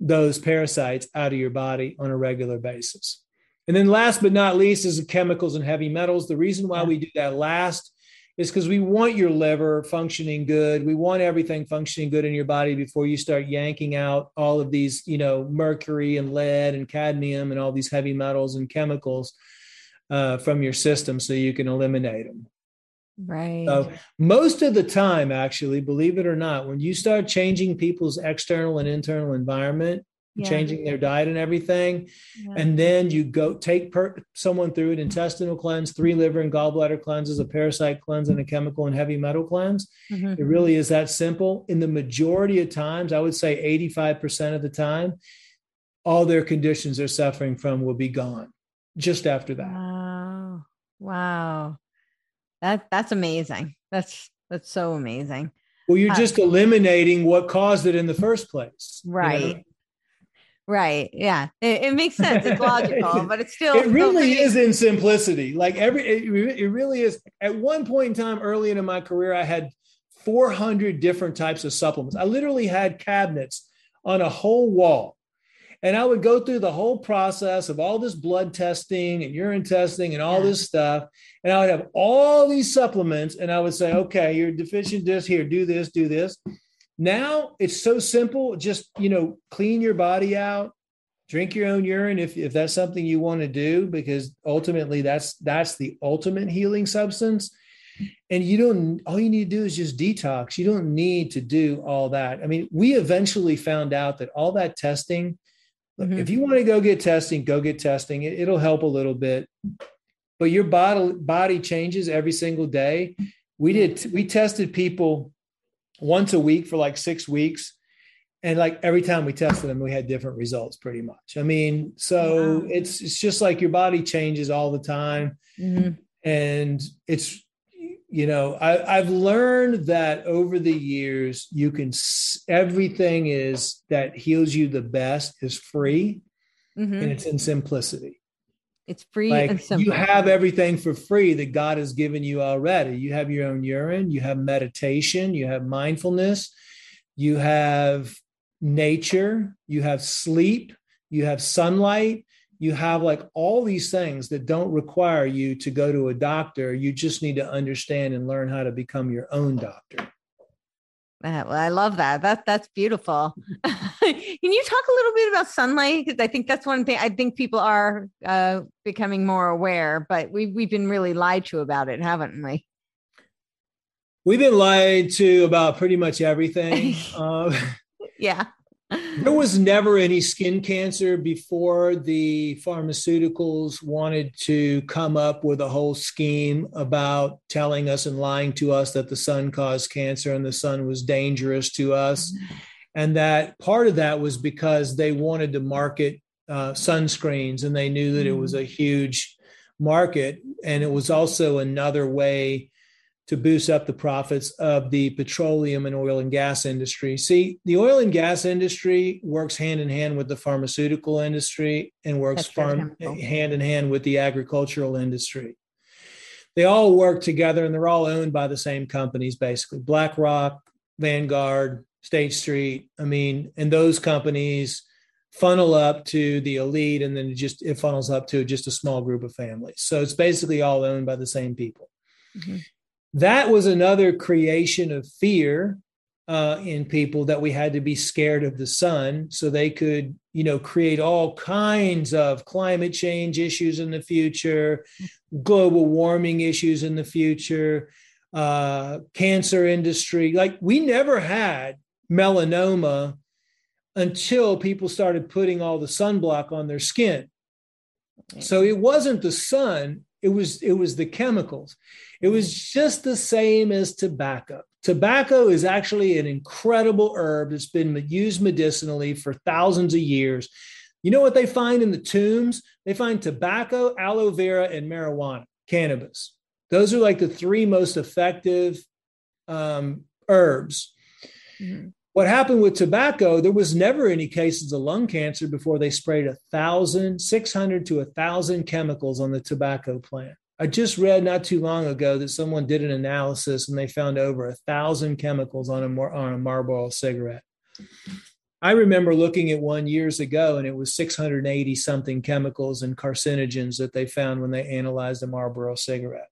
those parasites out of your body on a regular basis. And then last but not least is the chemicals and heavy metals. The reason why we do that last is because we want your liver functioning good. We want everything functioning good in your body before you start yanking out all of these, you know, mercury and lead and cadmium and all these heavy metals and chemicals uh, from your system so you can eliminate them. Right. So most of the time, actually, believe it or not, when you start changing people's external and internal environment, yeah. changing their diet and everything. Yeah. And then you go take per, someone through an intestinal cleanse, three liver and gallbladder cleanses, a parasite cleanse, and a chemical and heavy metal cleanse. Mm-hmm. It really is that simple. In the majority of times, I would say 85% of the time, all their conditions they're suffering from will be gone just after that. Wow. Wow. That that's amazing. That's that's so amazing. Well, you're uh, just eliminating what caused it in the first place. Right. You know? Right. Yeah. It, it makes sense. It's logical, but it's still. It really is in simplicity. Like every, it, it really is. At one point in time, early in my career, I had 400 different types of supplements. I literally had cabinets on a whole wall. And I would go through the whole process of all this blood testing and urine testing and all yeah. this stuff. And I would have all these supplements. And I would say, okay, you're deficient this here, do this, do this. Now it's so simple. Just, you know, clean your body out, drink your own urine if, if that's something you want to do, because ultimately that's that's the ultimate healing substance. And you don't all you need to do is just detox. You don't need to do all that. I mean, we eventually found out that all that testing, mm-hmm. if you want to go get testing, go get testing. It, it'll help a little bit. But your body body changes every single day. We did we tested people once a week for like six weeks. and like every time we tested them we had different results pretty much i mean so wow. it's it's just like your body changes all the time mm-hmm. and it's you know I, i've learned that over the years you can everything is that heals you the best is free mm-hmm. and it's in simplicity it's free like and simple. You have everything for free that God has given you already. You have your own urine, you have meditation, you have mindfulness, you have nature, you have sleep, you have sunlight, you have like all these things that don't require you to go to a doctor. You just need to understand and learn how to become your own doctor. Uh, well, I love that. That that's beautiful. Can you talk a little bit about sunlight? Because I think that's one thing I think people are uh, becoming more aware, but we we've been really lied to about it, haven't we? We've been lied to about pretty much everything. uh, yeah. There was never any skin cancer before the pharmaceuticals wanted to come up with a whole scheme about telling us and lying to us that the sun caused cancer and the sun was dangerous to us. And that part of that was because they wanted to market uh, sunscreens and they knew that it was a huge market. And it was also another way to boost up the profits of the petroleum and oil and gas industry. See, the oil and gas industry works hand in hand with the pharmaceutical industry and works farm, hand in hand with the agricultural industry. They all work together and they're all owned by the same companies, basically BlackRock, Vanguard, State Street. I mean, and those companies funnel up to the elite and then it just it funnels up to just a small group of families. So it's basically all owned by the same people. Mm-hmm that was another creation of fear uh, in people that we had to be scared of the sun so they could you know create all kinds of climate change issues in the future global warming issues in the future uh, cancer industry. Like we never had melanoma until people started putting all the sunblock on their skin. So it wasn't the sun it was it was the chemicals it was just the same as tobacco. Tobacco is actually an incredible herb that's been used medicinally for thousands of years. You know what they find in the tombs? They find tobacco, aloe vera, and marijuana, cannabis. Those are like the three most effective um, herbs. Mm-hmm. What happened with tobacco, there was never any cases of lung cancer before they sprayed a thousand, six hundred to a thousand chemicals on the tobacco plant. I just read not too long ago that someone did an analysis and they found over a thousand chemicals on a on a Marlboro cigarette. I remember looking at one years ago, and it was 680 something chemicals and carcinogens that they found when they analyzed a Marlboro cigarette.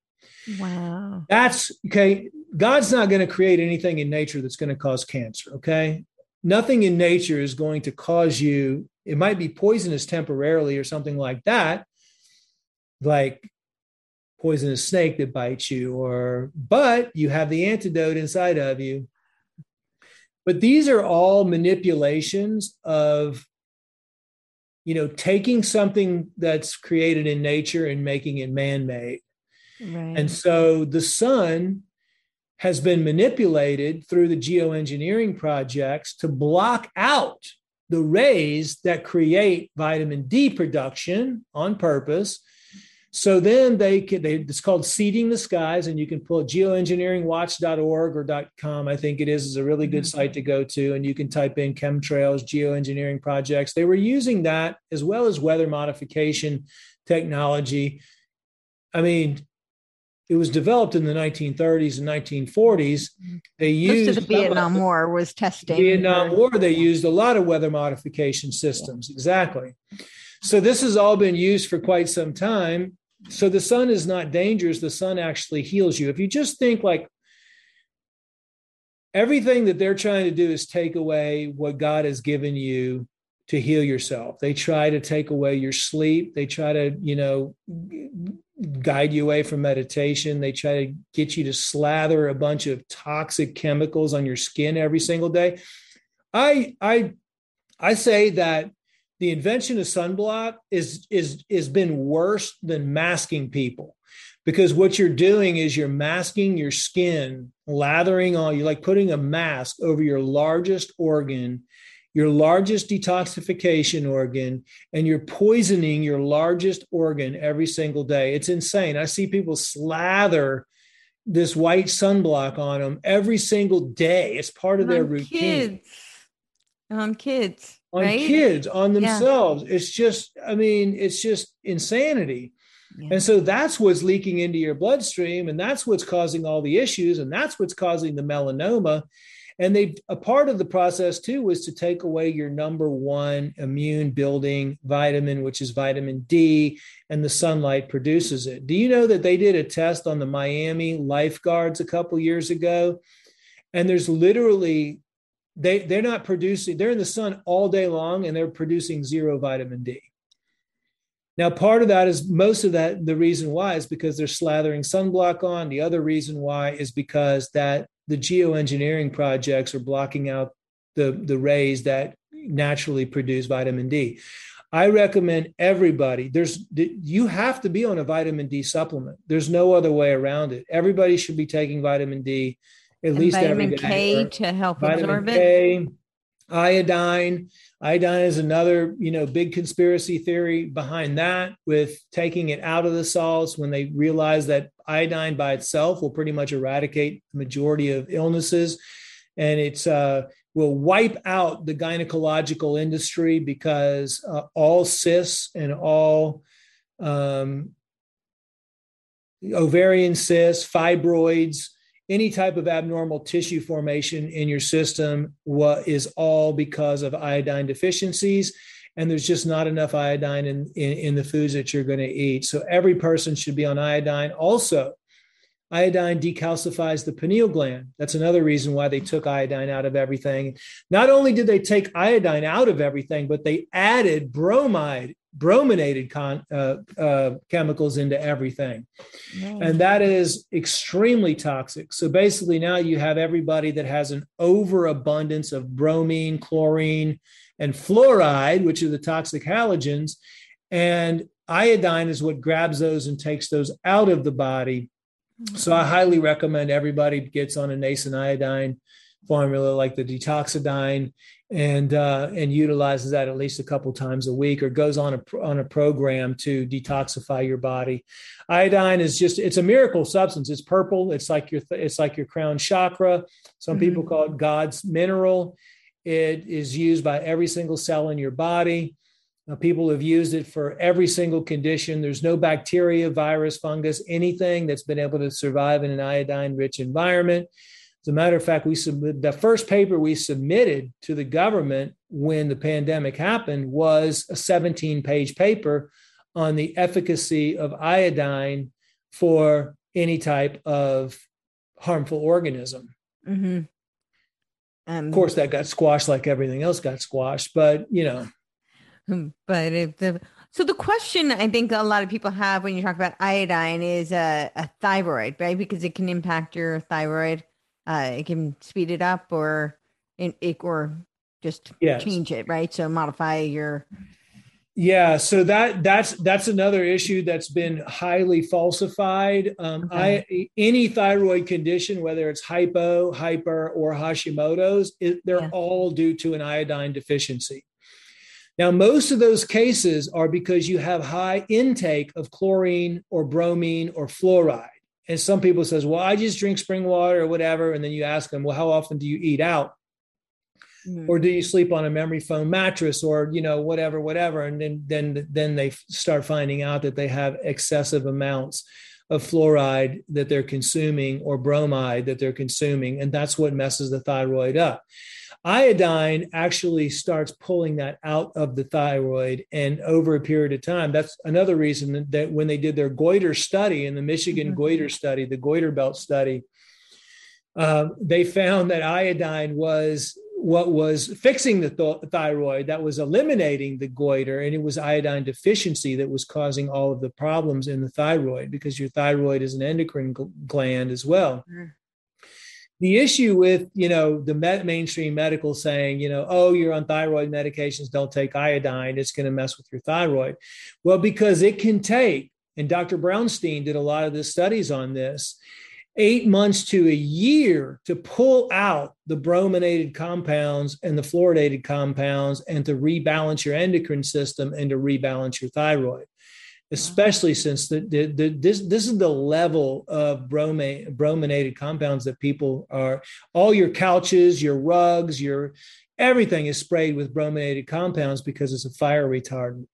Wow. That's okay. God's not going to create anything in nature that's going to cause cancer. Okay. Nothing in nature is going to cause you, it might be poisonous temporarily or something like that. Like poisonous snake that bites you or but you have the antidote inside of you but these are all manipulations of you know taking something that's created in nature and making it man-made right. and so the sun has been manipulated through the geoengineering projects to block out the rays that create vitamin D production on purpose so then they can, they, it's called Seeding the Skies, and you can pull geoengineeringwatch.org or .com, I think it is, is a really good mm-hmm. site to go to. And you can type in chemtrails, geoengineering projects. They were using that as well as weather modification technology. I mean, it was developed in the 1930s and 1940s. Mm-hmm. They used Most of the Vietnam War was testing. Vietnam War, they used a lot of weather modification systems. Yeah. Exactly. So this has all been used for quite some time so the sun is not dangerous the sun actually heals you. If you just think like everything that they're trying to do is take away what god has given you to heal yourself. They try to take away your sleep. They try to you know guide you away from meditation. They try to get you to slather a bunch of toxic chemicals on your skin every single day. I i i say that the invention of sunblock is is is been worse than masking people because what you're doing is you're masking your skin lathering on you like putting a mask over your largest organ your largest detoxification organ, and you're poisoning your largest organ every single day. It's insane. I see people slather this white sunblock on them every single day. It's part of their routine. Kids. On kids. On right? kids, on themselves. Yeah. It's just, I mean, it's just insanity. Yeah. And so that's what's leaking into your bloodstream, and that's what's causing all the issues, and that's what's causing the melanoma. And they a part of the process too was to take away your number one immune building vitamin, which is vitamin D, and the sunlight produces it. Do you know that they did a test on the Miami lifeguards a couple years ago? And there's literally they they're not producing, they're in the sun all day long and they're producing zero vitamin D. Now, part of that is most of that, the reason why is because they're slathering sunblock on. The other reason why is because that the geoengineering projects are blocking out the, the rays that naturally produce vitamin D. I recommend everybody, there's you have to be on a vitamin D supplement. There's no other way around it. Everybody should be taking vitamin D at and least vitamin every day. K to help vitamin absorb K, it. Iodine. Iodine is another, you know, big conspiracy theory behind that with taking it out of the salts when they realize that iodine by itself will pretty much eradicate the majority of illnesses. And it's uh, will wipe out the gynecological industry because uh, all cysts and all um, ovarian cysts, fibroids, any type of abnormal tissue formation in your system what is all because of iodine deficiencies. And there's just not enough iodine in, in, in the foods that you're going to eat. So every person should be on iodine. Also iodine decalcifies the pineal gland. That's another reason why they took iodine out of everything. Not only did they take iodine out of everything but they added bromide brominated con, uh, uh, chemicals into everything. And that is extremely toxic. So basically, now you have everybody that has an overabundance of bromine, chlorine, and fluoride, which are the toxic halogens. And iodine is what grabs those and takes those out of the body. So I highly recommend everybody gets on a nascent iodine formula like the Detoxadine and uh, and utilizes that at least a couple times a week or goes on a on a program to detoxify your body. Iodine is just it's a miracle substance. It's purple. It's like your it's like your crown chakra. Some mm-hmm. people call it god's mineral. It is used by every single cell in your body. Uh, people have used it for every single condition. There's no bacteria virus fungus anything that's been able to survive in an iodine rich environment as a matter of fact, we submit the first paper we submitted to the government when the pandemic happened was a 17 page paper on the efficacy of iodine for any type of harmful organism. Mm-hmm. Um, of course, that got squashed like everything else got squashed, but you know. But if the so the question I think a lot of people have when you talk about iodine is a, a thyroid, right? Because it can impact your thyroid uh, it can speed it up or it, or just yes. change it, right? So modify your. Yeah, so that that's that's another issue that's been highly falsified. Um, okay. I any thyroid condition, whether it's hypo, hyper, or Hashimoto's, it, they're yeah. all due to an iodine deficiency. Now, most of those cases are because you have high intake of chlorine or bromine or fluoride and some people says well i just drink spring water or whatever. And then you ask them well how often do you eat out? Mm-hmm. or do you sleep on a memory foam mattress or you know whatever whatever. And then then then they start finding out that they have excessive amounts of fluoride that they're consuming or bromide that they're consuming. And that's what messes the thyroid up iodine actually starts pulling that out of the thyroid and over a period of time that's another reason that when they did their goiter study in the michigan mm-hmm. goiter study the goiter belt study uh, they found that iodine was what was fixing the th- thyroid that was eliminating the goiter and it was iodine deficiency that was causing all of the problems in the thyroid because your thyroid is an endocrine gl- gland as well mm the issue with you know the mainstream medical saying you know oh you're on thyroid medications don't take iodine it's going to mess with your thyroid. Well because it can take and dr brownstein did a lot of the studies on this eight months to a year to pull out the brominated compounds and the fluoridated compounds and to rebalance your endocrine system and to rebalance your thyroid especially since the, the, the, this this is the level of bromate, brominated compounds that people are all your couches your rugs your everything is sprayed with brominated compounds because it's a fire retardant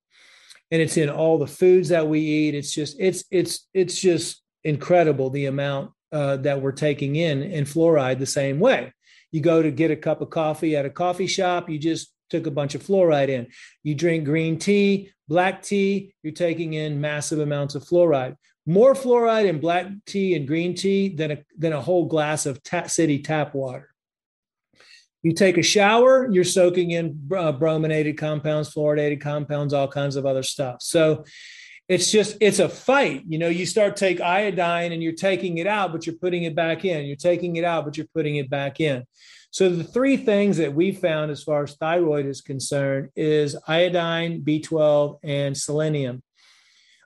and it's in all the foods that we eat it's just it's it's it's just incredible the amount uh, that we're taking in and fluoride the same way. You go to get a cup of coffee at a coffee shop, you just took a bunch of fluoride in. You drink green tea, black tea, you're taking in massive amounts of fluoride. More fluoride in black tea and green tea than a, than a whole glass of city tap water. You take a shower, you're soaking in uh, brominated compounds, fluoridated compounds, all kinds of other stuff. So it's just it's a fight you know you start take iodine and you're taking it out but you're putting it back in you're taking it out but you're putting it back in so the three things that we found as far as thyroid is concerned is iodine b12 and selenium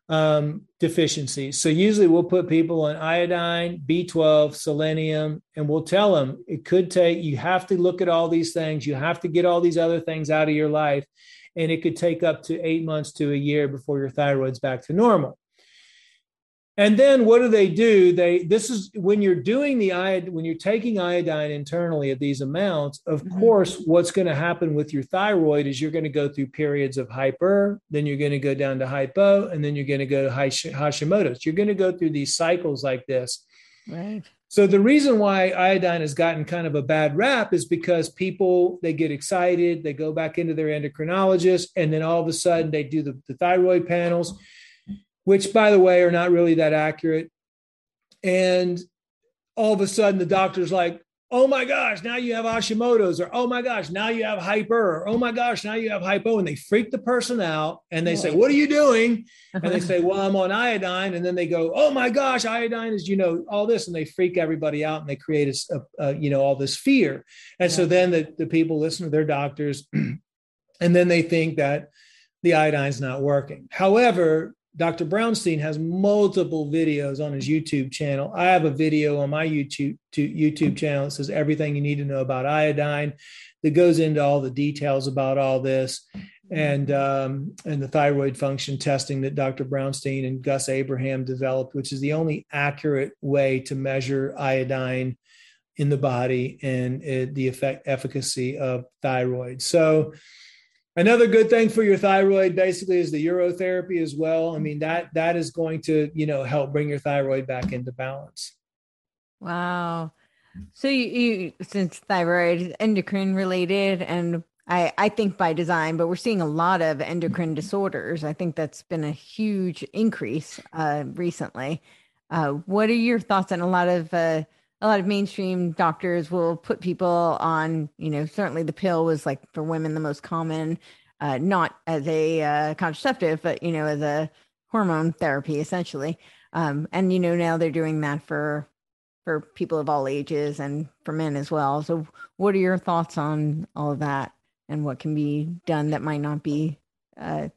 um, deficiencies so usually we'll put people on iodine b12 selenium and we'll tell them it could take you have to look at all these things you have to get all these other things out of your life and it could take up to eight months to a year before your thyroid's back to normal. And then what do they do? They this is when you're doing the iodine, when you're taking iodine internally at these amounts, of mm-hmm. course, what's going to happen with your thyroid is you're going to go through periods of hyper, then you're going to go down to hypo, and then you're going to go to Hashimoto's. You're going to go through these cycles like this. Right. So the reason why iodine has gotten kind of a bad rap is because people they get excited, they go back into their endocrinologist, and then all of a sudden they do the, the thyroid panels, which by the way are not really that accurate. And all of a sudden the doctor's like, oh my gosh, now you have Hashimoto's, or oh my gosh, now you have hyper, or oh my gosh, now you have hypo. And they freak the person out and they say, What are you doing? And they say, Well, I'm on iodine. And then they go, Oh my gosh, iodine is, you know, all this. And they freak everybody out and they create a, a, a you know, all this fear. And yeah. so then the, the people listen to their doctors and then they think that the iodine's not working. However, Dr. Brownstein has multiple videos on his YouTube channel. I have a video on my YouTube YouTube channel that says everything you need to know about iodine, that goes into all the details about all this, and um, and the thyroid function testing that Dr. Brownstein and Gus Abraham developed, which is the only accurate way to measure iodine in the body and the effect efficacy of thyroid. So Another good thing for your thyroid basically is the urotherapy as well. I mean that that is going to, you know, help bring your thyroid back into balance. Wow. So you, you since thyroid is endocrine related and I, I think by design, but we're seeing a lot of endocrine disorders. I think that's been a huge increase uh, recently. Uh, what are your thoughts on a lot of uh, a lot of mainstream doctors will put people on, you know, certainly the pill was like for women the most common, uh, not as a uh, contraceptive, but you know, as a hormone therapy essentially. Um, and you know, now they're doing that for for people of all ages and for men as well. So, what are your thoughts on all of that and what can be done that might not be uh,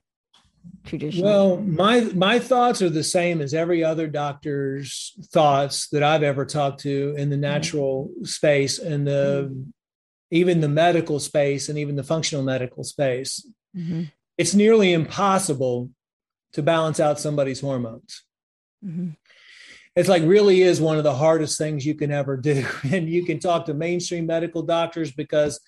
Well, my my thoughts are the same as every other doctor's thoughts that I've ever talked to in the mm-hmm. natural mm-hmm. space and the mm-hmm. even the medical space and even the functional medical space. Mm-hmm. It's nearly impossible to balance out somebody's hormones. Mm-hmm. It's like really is one of the hardest things you can ever do. And you can talk to mainstream medical doctors because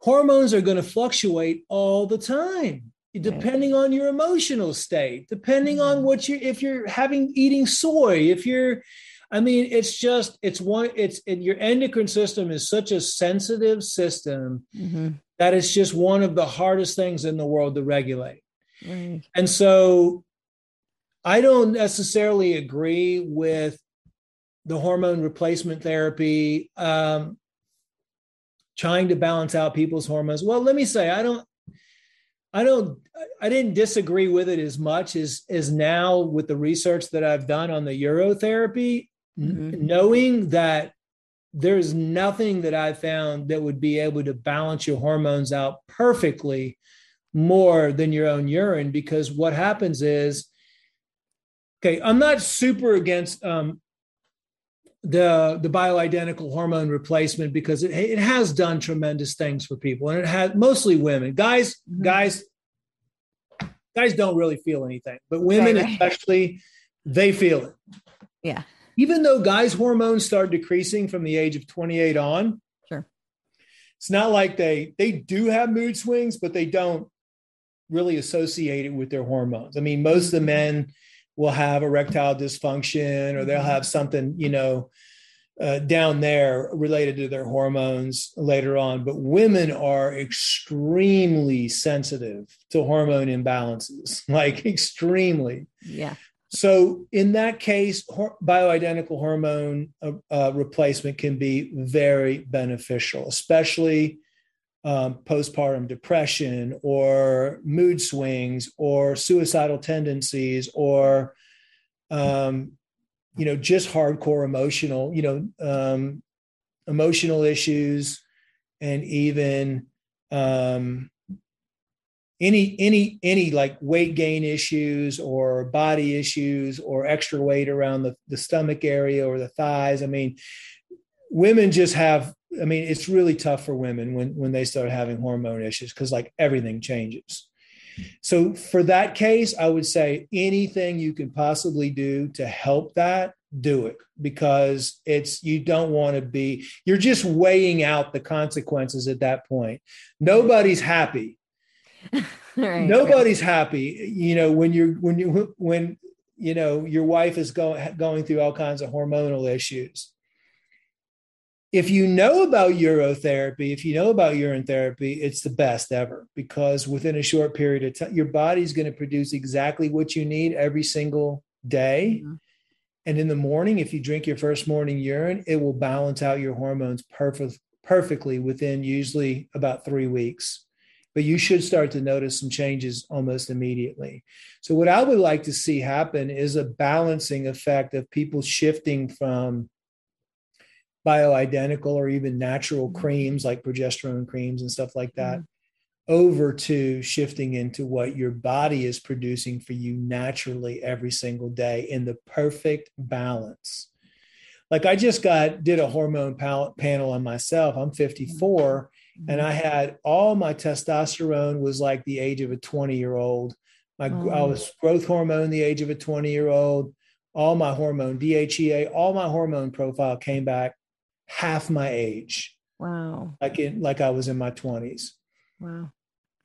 hormones are going to fluctuate all the time depending on your emotional state depending on mm-hmm. what you if you're having eating soy if you're i mean it's just it's one it's it, your endocrine system is such a sensitive system mm-hmm. that it's just one of the hardest things in the world to regulate right. and so i don't necessarily agree with the hormone replacement therapy um, trying to balance out people's hormones well let me say i don't I don't I didn't disagree with it as much as as now with the research that I've done on the urotherapy, mm-hmm. knowing that there's nothing that I found that would be able to balance your hormones out perfectly more than your own urine because what happens is okay, I'm not super against um the the bioidentical hormone replacement because it it has done tremendous things for people and it has mostly women guys mm-hmm. guys guys don't really feel anything but women right, right. especially they feel it yeah even though guys hormones start decreasing from the age of 28 on sure it's not like they they do have mood swings but they don't really associate it with their hormones i mean most of the mm-hmm. men will have erectile dysfunction or they'll have something, you know, uh, down there related to their hormones later on. But women are extremely sensitive to hormone imbalances, like extremely. Yeah. So in that case, bioidentical hormone uh, uh, replacement can be very beneficial, especially um, postpartum depression or mood swings or suicidal tendencies or um, you know just hardcore emotional you know um, emotional issues and even um, any any any like weight gain issues or body issues or extra weight around the, the stomach area or the thighs. I mean women just have I mean, it's really tough for women when when they start having hormone issues because like everything changes. So for that case, I would say anything you can possibly do to help that, do it because it's you don't want to be you're just weighing out the consequences at that point. Nobody's happy. right, Nobody's right. happy. You know, when you're when you when you know your wife is going going through all kinds of hormonal issues if you know about urotherapy, if you know about urine therapy, it's the best ever because within a short period of time, your body's going to produce exactly what you need every single day. Mm-hmm. And in the morning, if you drink your first morning urine, it will balance out your hormones perfect, perfectly within usually about three weeks. But you should start to notice some changes almost immediately. So, what I would like to see happen is a balancing effect of people shifting from bioidentical or even natural mm-hmm. creams like progesterone creams and stuff like that mm-hmm. over to shifting into what your body is producing for you naturally every single day in the perfect balance like i just got did a hormone panel on myself i'm 54 mm-hmm. and i had all my testosterone was like the age of a 20 year old my oh. i was growth hormone the age of a 20 year old all my hormone dhea all my hormone profile came back half my age. Wow. Like in like I was in my 20s. Wow.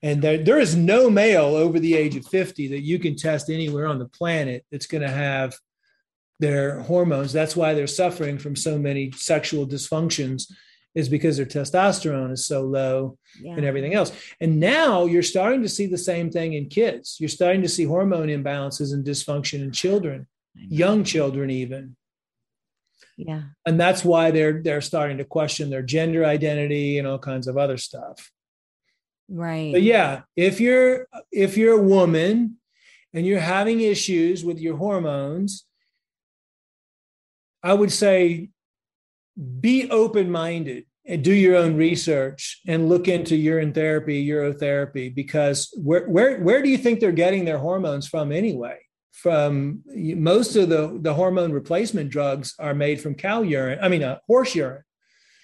And there, there is no male over the age of 50 that you can test anywhere on the planet that's going to have their hormones. That's why they're suffering from so many sexual dysfunctions, is because their testosterone is so low yeah. and everything else. And now you're starting to see the same thing in kids. You're starting to see hormone imbalances and dysfunction in children, young children, even yeah. And that's why they're they're starting to question their gender identity and all kinds of other stuff. Right. But yeah if you're if you're a woman and you're having issues with your hormones i would say be open-minded and do your own research and look into urine therapy urotherapy because where where where do you think they're getting their hormones from anyway from most of the the hormone replacement drugs are made from cow urine i mean uh, horse urine.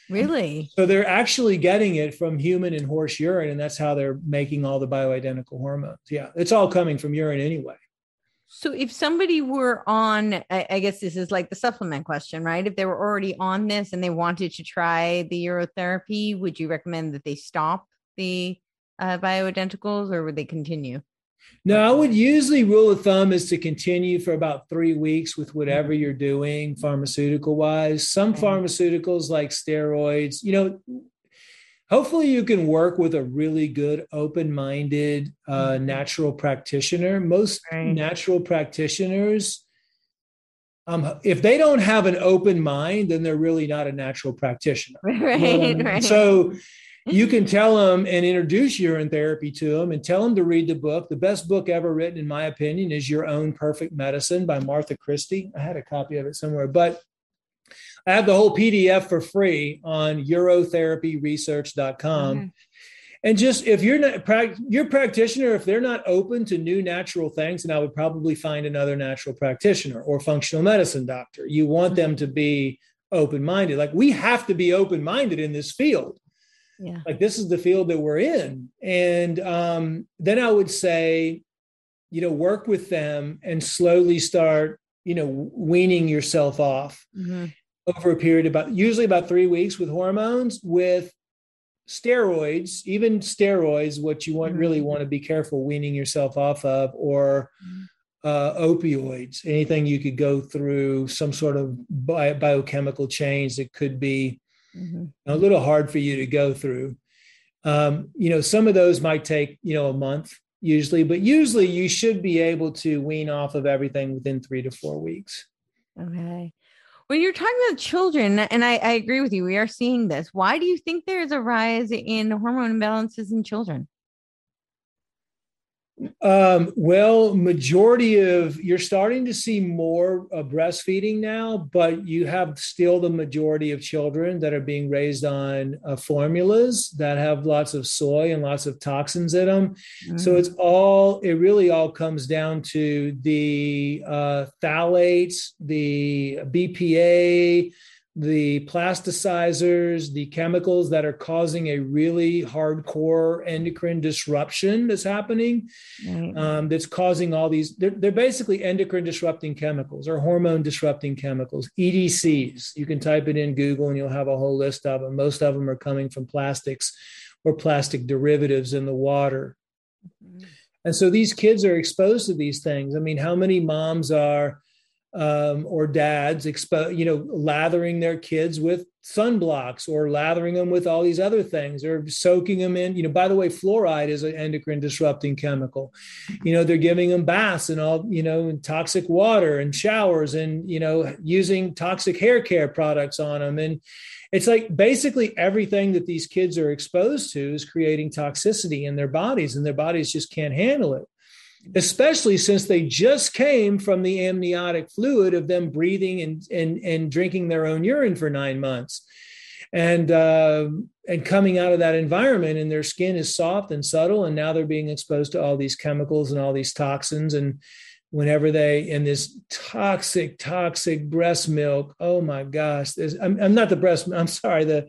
Really? So they're actually getting it from human and horse urine and that's how they're making all the bioidentical hormones. Yeah it's all coming from urine anyway. So if somebody were on I, I guess this is like the supplement question right? If they were already on this and they wanted to try the urotherapy would you recommend that they stop the uh, bioidenticals or would they continue no, I would usually rule of thumb is to continue for about three weeks with whatever mm-hmm. you're doing pharmaceutical wise. Some mm-hmm. pharmaceuticals like steroids, you know, hopefully you can work with a really good open-minded uh, mm-hmm. natural practitioner. Most right. natural practitioners, um, if they don't have an open mind, then they're really not a natural practitioner. Right, you know I mean? right. So you can tell them and introduce urine therapy to them and tell them to read the book. The best book ever written, in my opinion, is Your Own Perfect Medicine by Martha Christy. I had a copy of it somewhere, but I have the whole PDF for free on urotherapyresearch.com. Mm-hmm. And just if you're not your practitioner, if they're not open to new natural things, and I would probably find another natural practitioner or functional medicine doctor. You want them to be open minded. Like we have to be open minded in this field. Yeah. Like this is the field that we're in. And um, then I would say, you know, work with them and slowly start, you know, weaning yourself off mm-hmm. over a period about usually about three weeks with hormones with steroids, even steroids, what you want mm-hmm. really want to be careful weaning yourself off of, or mm-hmm uh, opioids, anything you could go through, some sort of bi- biochemical change that could be mm-hmm. a little hard for you to go through. Um, you know, some of those might take, you know, a month usually, but usually you should be able to wean off of everything within three to four weeks. Okay. Well, you're talking about children, and I, I agree with you, we are seeing this. Why do you think there's a rise in hormone imbalances in children? Um, well, majority of you're starting to see more uh, breastfeeding now, but you have still the majority of children that are being raised on uh, formulas that have lots of soy and lots of toxins in them. Mm-hmm. So it's all it really all comes down to the uh, phthalates, the BPA, the plasticizers, the chemicals that are causing a really hardcore endocrine disruption that's happening, right. um, that's causing all these, they're, they're, basically endocrine disrupting chemicals or hormone disrupting chemicals, EDCs. You can type it in Google and you'll have a whole list of them. Most of them are coming from plastics or plastic derivatives in the water. Mm-hmm. And so these kids are exposed to these things. I mean, how many moms are, um, or dads expo- you know lathering their kids with sunblocks or lathering them with all these other things or soaking them in you know by the way fluoride is an endocrine disrupting chemical. You know they're giving them baths and all you know toxic water and showers and you know using toxic hair care products on them. And it's like basically everything that these kids are exposed to is creating toxicity in their bodies and their bodies just can't handle it especially since they just came from the amniotic fluid of them breathing and and, and drinking their own urine for nine months. And uh, and coming out of that environment and their skin is soft and subtle and now they're being exposed to all these chemicals and all these toxins. And whenever they in this toxic toxic breast milk oh my gosh I'm, I'm not the breast i'm sorry the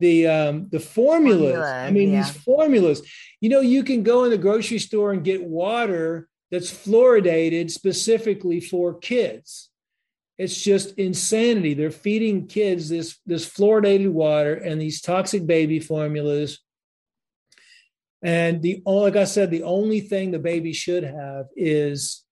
the um the formulas. Formula, i mean yeah. these formulas you know you can go in the grocery store and get water that's fluoridated specifically for kids. It's just insanity. They're feeding kids this this fluoridated water and these toxic baby formulas. And the like i said the only thing the baby should have is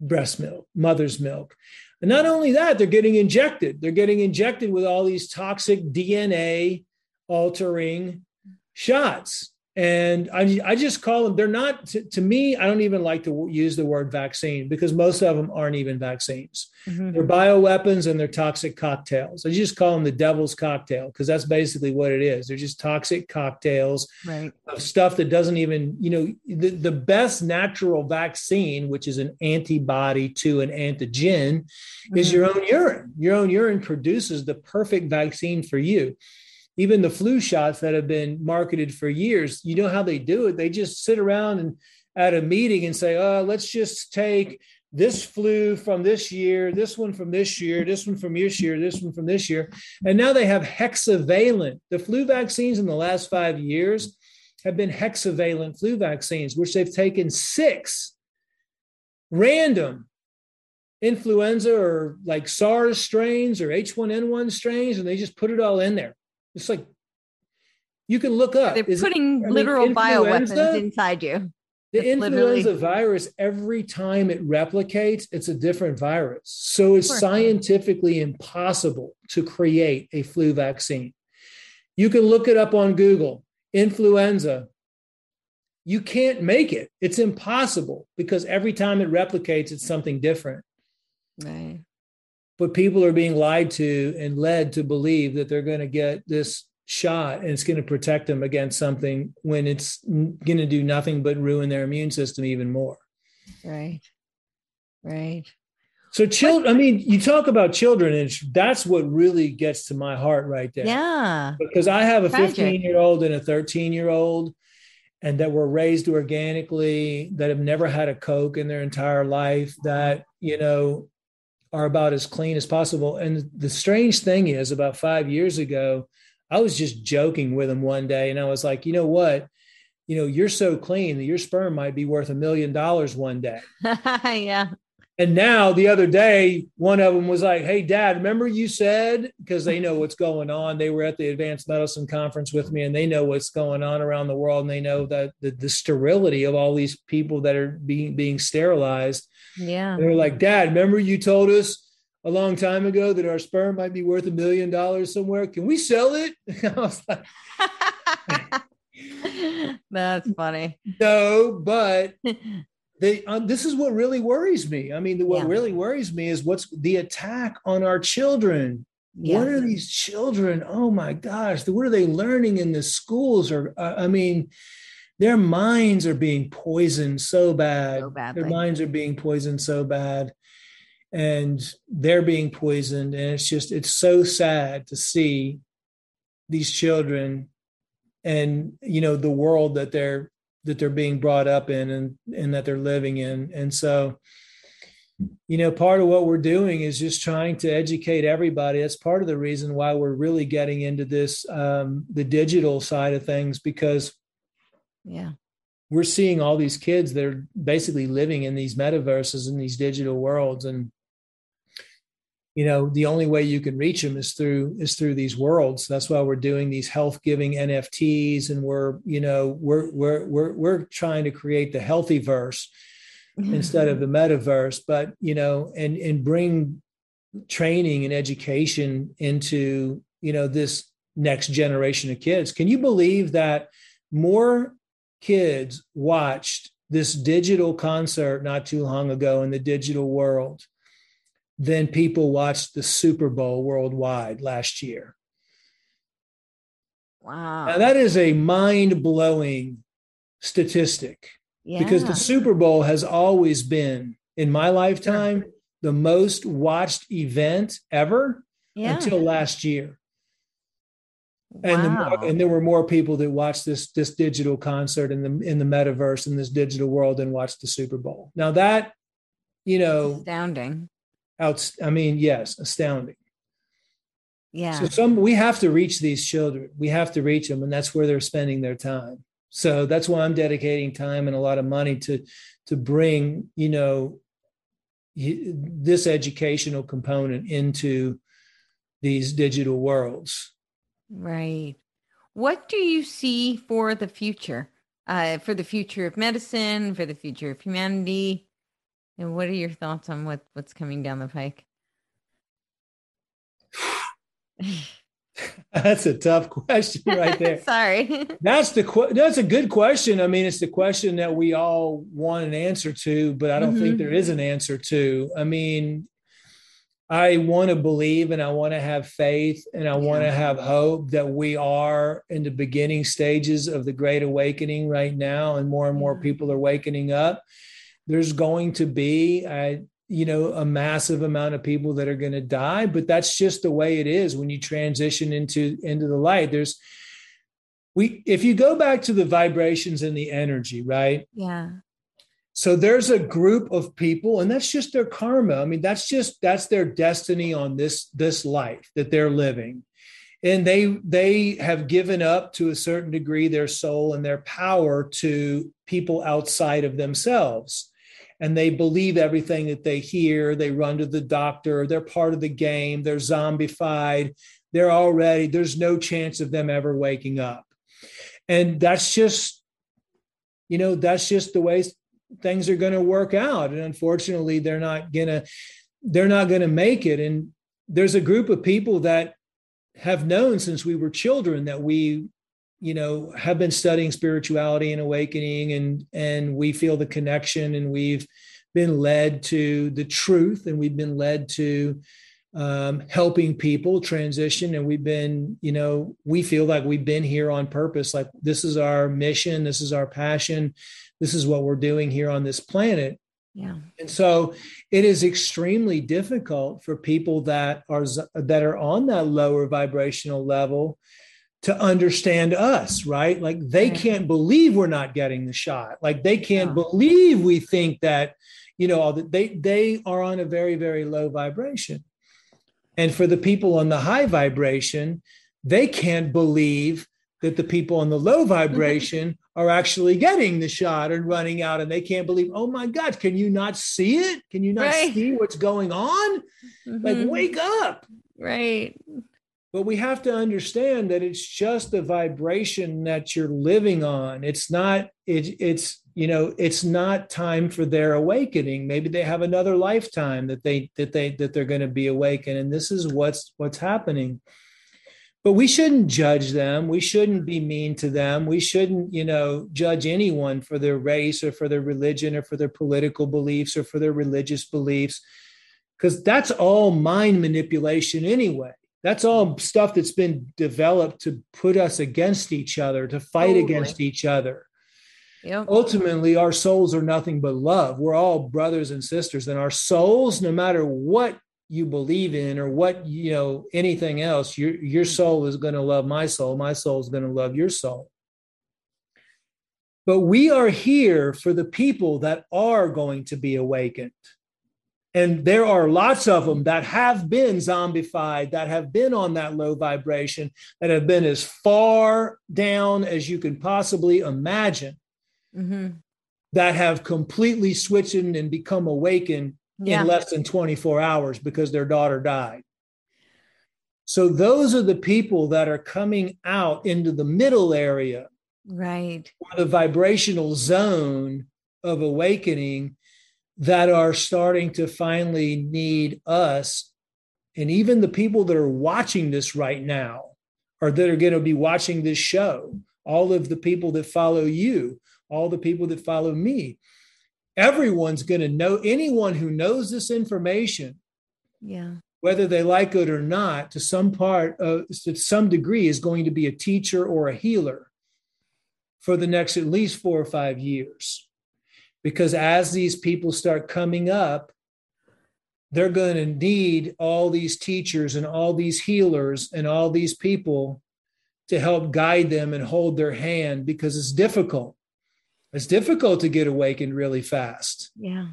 breast milk mother's milk. And not only that, they're getting injected. They're getting injected with all these toxic DNA altering shots and I, I just call them they're not to, to, me i don't even like to use the word vaccine because most of them aren't even vaccines mm-hmm. they're bioweapons and they're toxic cocktails i just call them the devil's cocktail because that's basically what it is they're just toxic cocktails right. of stuff that doesn't even you know the, the best natural vaccine which is an antibody to an antigen mm-hmm. is your own urine your own urine produces the perfect vaccine for you even the flu shots that have been marketed for years, you know how they do it? They just sit around and at a meeting and say, oh, let's just take this flu from this year, this one from this year, this one from this year, this one from this year. And now they have hexavalent. The flu vaccines in the last five years have been hexavalent flu vaccines, which they've taken six random influenza or like SARS strains or H1N1 strains, and they just put it all in there. It's like you can look up. They're Is putting it, literal mean, bioweapons inside you. The it's influenza literally... virus, every time it replicates, it's a different virus. So it's scientifically impossible to create a flu vaccine. You can look it up on Google, influenza. You can't make it. It's impossible because every time it replicates, it's something different. Right but people are being lied to and led to believe that they're going to get this shot and it's going to protect them against something when it's going to do nothing but ruin their immune system even more. Right. Right. So children, I mean, you talk about children, and that's what really gets to my heart right there. Yeah. Because I have a 15 year old and a 13 year old, and that were raised organically, that have never had a Coke in their entire life, that, you know, are about as clean as possible. And the strange thing is, about five years ago, I was just joking with him one day, and I was like, you know what? You know, you're so clean that your sperm might be worth a million dollars one day. yeah. And now the other day, one of them was like, Hey, dad, remember you said, because they know what's going on. They were at the advanced medicine conference with me and they know what's going on around the world. And they know that the, the sterility of all these people that are being, being sterilized. Yeah. They're like, Dad, remember you told us a long time ago that our sperm might be worth a million dollars somewhere. Can we sell it? I was like, That's funny. No, but they, um, this is what really worries me. I mean, what Yeah. really worries me is what's the attack on our children. What are these children? Oh my gosh, what are they learning in the schools? Or uh, I mean, their minds are being poisoned so bad. So their minds are being poisoned so bad, and they're being poisoned. And it's just it's so sad to see these children and you know the world that they're that they're being brought up in and and that they're living in. And so you know part of what we're doing is just trying to educate everybody. That's part of the reason why we're really getting into this um, the digital side of things because Yeah. we're seeing all these kids that are basically living in these metaverses and these digital worlds. And you know the only way you can reach them is through is through these worlds. That's why we're doing these health giving nfts and we're you know we're we're we're, we're trying to create the healthy verse mm-hmm. instead of the metaverse but you know and and bring training and education into you know this next generation of kids. Can you believe that more kids watched this digital concert not too long ago in the digital world than people watched the super bowl worldwide last year wow. now that is a mind-blowing statistic yeah. because the Super Bowl has always been in my lifetime the most watched event ever yeah. until last year. And, Wow. more, and there were more people that watched this this digital concert in the in the metaverse in this digital world than watched the Super Bowl. Now that you know, astounding. Out I mean, yes, astounding. Yeah. So some we have to reach these children. We have to reach them, and that's where they're spending their time. So that's why I'm dedicating time and a lot of money to to bring you know this educational component into these digital worlds. Right. What do you see for the future? Uh, for the future of medicine, for the future of humanity, and what are your thoughts on what what's coming down the pike? That's a tough question right there. Sorry. That's the que- that's a good question. I mean, it's the question that we all want an answer to, but I don't think Mhm. there is an answer to. I mean, I want to believe and I want to have faith and I want to have hope that we are in the beginning stages of the great awakening right now, and more and more Yeah. people are wakening up. There's going to be, I, you know, a massive amount of people that are going to die, but that's just the way it is when you transition into into the light. There's we if you go back to the vibrations and the energy, right? yeah. So there's a group of people, and that's just their karma. I mean, that's just that's their destiny on this this life that they're living. And they they have given up to a certain degree their soul and their power to people outside of themselves. And they believe everything that they hear. They run to the doctor. They're part of the game. They're zombified. They're already, there's no chance of them ever waking up. And that's just, you know, that's just the way things are going to work out and unfortunately they're not going to they're not going to make it and there's a group of people that have known since we were children that we you know have been studying spirituality and awakening and and we feel the connection and we've been led to the truth and we've been led to um, helping people transition and we've been you know we feel like we've been here on purpose like this is our mission this is our passion this is what we're doing here on this planet Yeah. and so it is extremely difficult for people that are that are on that lower vibrational level to understand us, right? Like they can't believe we're not getting the shot. Like they can't yeah. believe we think that, you know, that they they are on a very very low vibration. And for the people on the high vibration, they can't believe that the people on the low vibration are actually getting the shot and running out and they can't believe, oh my God, can you not see it? Can you not right. see what's going on? Mm-hmm. Like, wake up. Right. But we have to understand that it's just the vibration that you're living on. It's not, it, it's, you know, it's not time for their awakening. Maybe they have another lifetime that they that they that they're going to be awakened. And this is what's what's happening but we shouldn't judge them we shouldn't be mean to them we shouldn't you know judge anyone for their race or for their religion or for their political beliefs or for their religious beliefs because that's all mind manipulation anyway that's all stuff that's been developed to put us against each other to fight totally. against each other Yep. Ultimately, our souls are nothing but love. We're all brothers and sisters, and our souls, no matter what you believe in or what you know anything else your your soul is going to love my soul my soul is going to love your soul but we are here for the people that are going to be awakened and there are lots of them that have been zombified that have been on that low vibration that have been as far down as you can possibly imagine mm-hmm. that have completely switched and become awakened yeah. in less than 24 hours because their daughter died. So those are the people that are coming out into the middle area. Right. Or the vibrational zone of awakening that are starting to finally need us. And even the people that are watching this right now, or that are going to be watching this show, all of the people that follow you, all the people that follow me, everyone's going to know anyone who knows this information yeah. whether they like it or not to some part of to some degree is going to be a teacher or a healer for the next at least four or five years because as these people start coming up they're going to need all these teachers and all these healers and all these people to help guide them and hold their hand because it's difficult it's difficult to get awakened really fast. Yeah.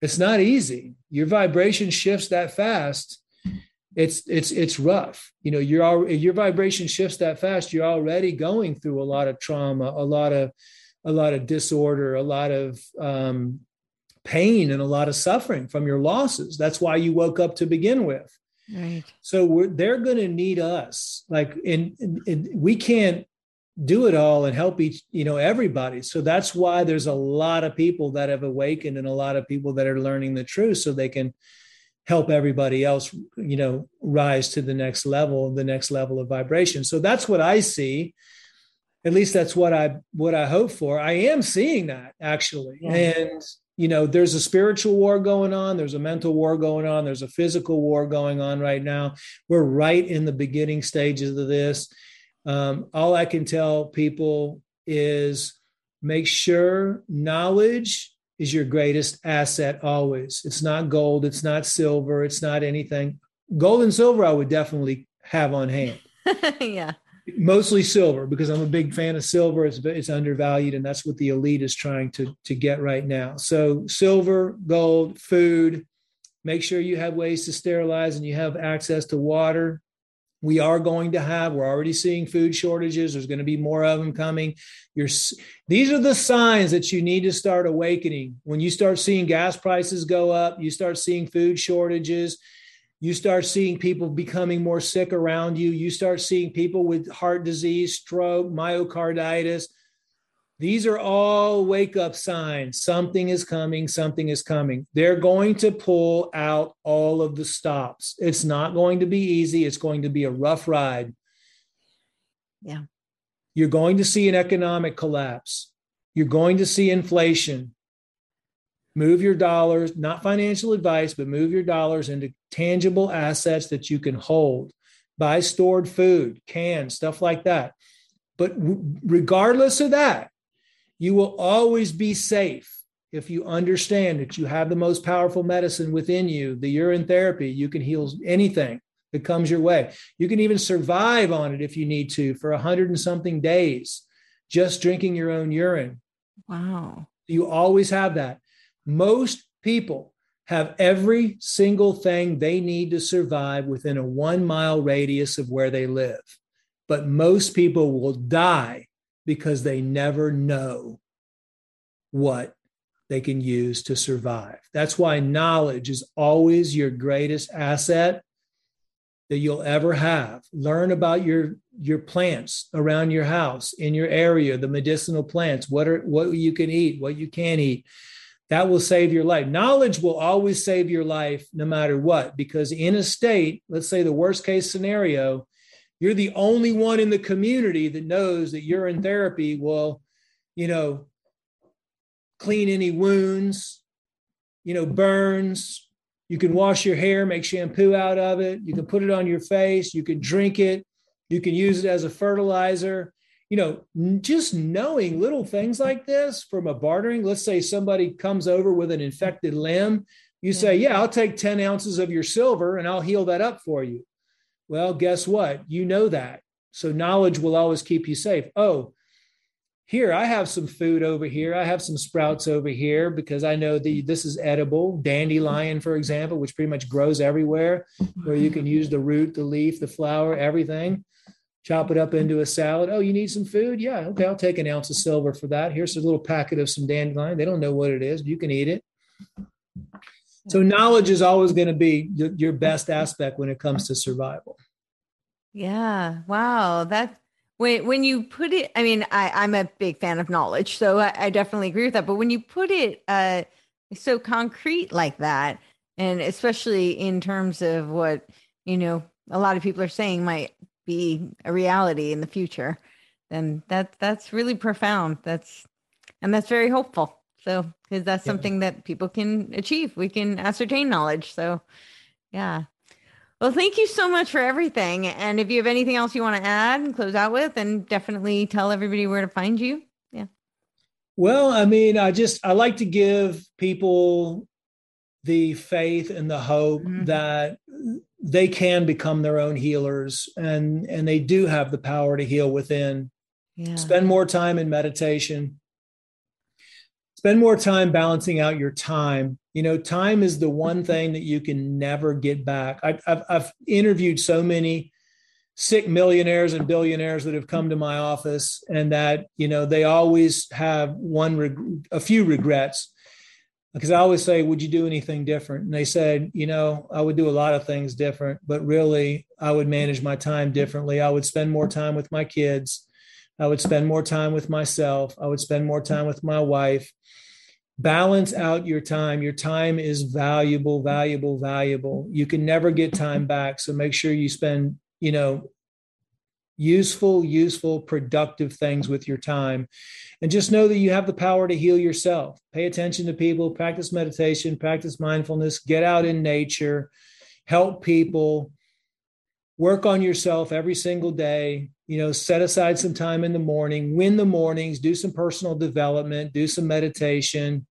It's not easy. Your vibration shifts that fast. It's it's it's rough. You know, you're all your vibration shifts that fast. You're already going through a lot of trauma, a lot of a lot of disorder, a lot of um, pain, and a lot of suffering from your losses. That's why you woke up to begin with. Right. So they're going to need us. Like, and we can't do it all and help each you know everybody so that's why there's a lot of people that have awakened and a lot of people that are learning the truth so they can help everybody else you know rise to the next level the next level of vibration so that's what i see at least that's what i what i hope for i am seeing that actually yeah. and you know there's a spiritual war going on there's a mental war going on there's a physical war going on right now we're right in the beginning stages of this um, all I can tell people is make sure knowledge is your greatest asset always. It's not gold, it's not silver, it's not anything. Gold and silver, I would definitely have on hand. yeah. Mostly silver because I'm a big fan of silver. It's, it's undervalued, and that's what the elite is trying to, to get right now. So, silver, gold, food, make sure you have ways to sterilize and you have access to water we are going to have we're already seeing food shortages there's going to be more of them coming You're, these are the signs that you need to start awakening when you start seeing gas prices go up you start seeing food shortages you start seeing people becoming more sick around you you start seeing people with heart disease stroke myocarditis these are all wake up signs. Something is coming, something is coming. They're going to pull out all of the stops. It's not going to be easy, it's going to be a rough ride. Yeah. You're going to see an economic collapse. You're going to see inflation. Move your dollars, not financial advice, but move your dollars into tangible assets that you can hold. Buy stored food, cans, stuff like that. But regardless of that, you will always be safe if you understand that you have the most powerful medicine within you, the urine therapy. You can heal anything that comes your way. You can even survive on it if you need to for a hundred and something days, just drinking your own urine. Wow. You always have that. Most people have every single thing they need to survive within a one mile radius of where they live. But most people will die because they never know what they can use to survive. That's why knowledge is always your greatest asset that you'll ever have. Learn about your your plants around your house, in your area, the medicinal plants, what are what you can eat, what you can't eat. That will save your life. Knowledge will always save your life no matter what because in a state, let's say the worst case scenario, you're the only one in the community that knows that urine therapy will, you know, clean any wounds, you know, burns, you can wash your hair, make shampoo out of it. You can put it on your face. You can drink it. You can use it as a fertilizer. You know, just knowing little things like this from a bartering, let's say somebody comes over with an infected limb. You say, Yeah, I'll take 10 ounces of your silver and I'll heal that up for you. Well, guess what? You know that. So knowledge will always keep you safe. Oh, here i have some food over here i have some sprouts over here because i know the this is edible dandelion for example which pretty much grows everywhere where you can use the root the leaf the flower everything chop it up into a salad. Oh you need some food? Yeah okay i'll take an ounce of silver for that. Here's a little packet of some dandelion. They don't know what it is. You can eat it. So knowledge is always going to be your best aspect when it comes to survival. Yeah wow that when when you put it i mean I, i'm a big fan of knowledge so I, I definitely agree with that. But when you put it uh so concrete like that and especially in terms of what you know a lot of people are saying might be a reality in the future then that that's really profound that's and that's very hopeful so because that's yeah. something that people can achieve we can ascertain knowledge so yeah well, thank you so much for everything. And if you have anything else you want to add and close out with, and definitely tell everybody where to find you. Yeah. Well, I mean, I just I like to give people the faith and the hope mm-hmm. that they can become their own healers and and they do have the power to heal within. Yeah. Spend more time in meditation. Spend more time balancing out your time. You know time is the one mm-hmm. thing that you can never get back. I, have I've interviewed so many sick millionaires and billionaires that have come to my office and that you know they always have one a few regrets because i always say would you do anything different and they said you know i would do a lot of things different but really i would manage my time differently i would spend more time with my kids I would spend more time with myself. I would spend more time with my wife. Balance out your time. Your time is valuable, valuable, valuable. You can never get time back. So make sure you spend, you know, useful, useful, productive things with your time. And just know that you have the power to heal yourself. Pay attention to people, practice meditation, practice mindfulness, get out in nature, help people, work on yourself every single day you know set aside some time in the morning win the mornings do some personal development do some meditation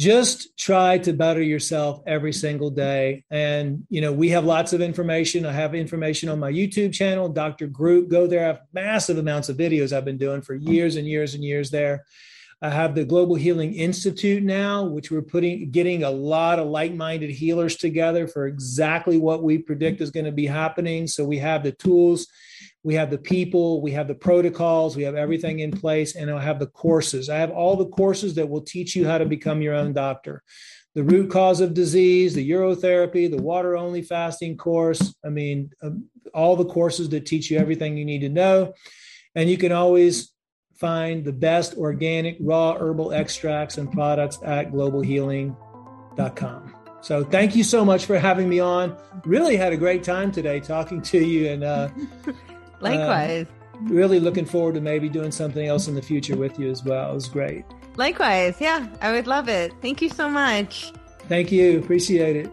just try to better yourself every single day. And you know we have lots of information. I have information on my youtube channel dr group. Go there. I have massive amounts of videos i've been doing for years and years and years there. I have the Global Healing Institute now, which we're putting getting a lot of like-minded healers together for exactly what we predict is going to be happening. So we have the tools, we have the people, we have the protocols, we have everything in place, and I have the courses. I have all the courses that will teach you how to become your own doctor. The root cause of disease, the urotherapy, the water only fasting course. I mean, um, all the courses that teach you everything you need to know. And you can always find the best organic raw herbal extracts and products at globalhealing.com. So thank you so much for having me on. Really had a great time today talking to you and uh, likewise. Uh, really looking forward to maybe doing something else in the future with you as well. It was great. Likewise. Yeah, I would love it. Thank you so much. Thank you. Appreciate it.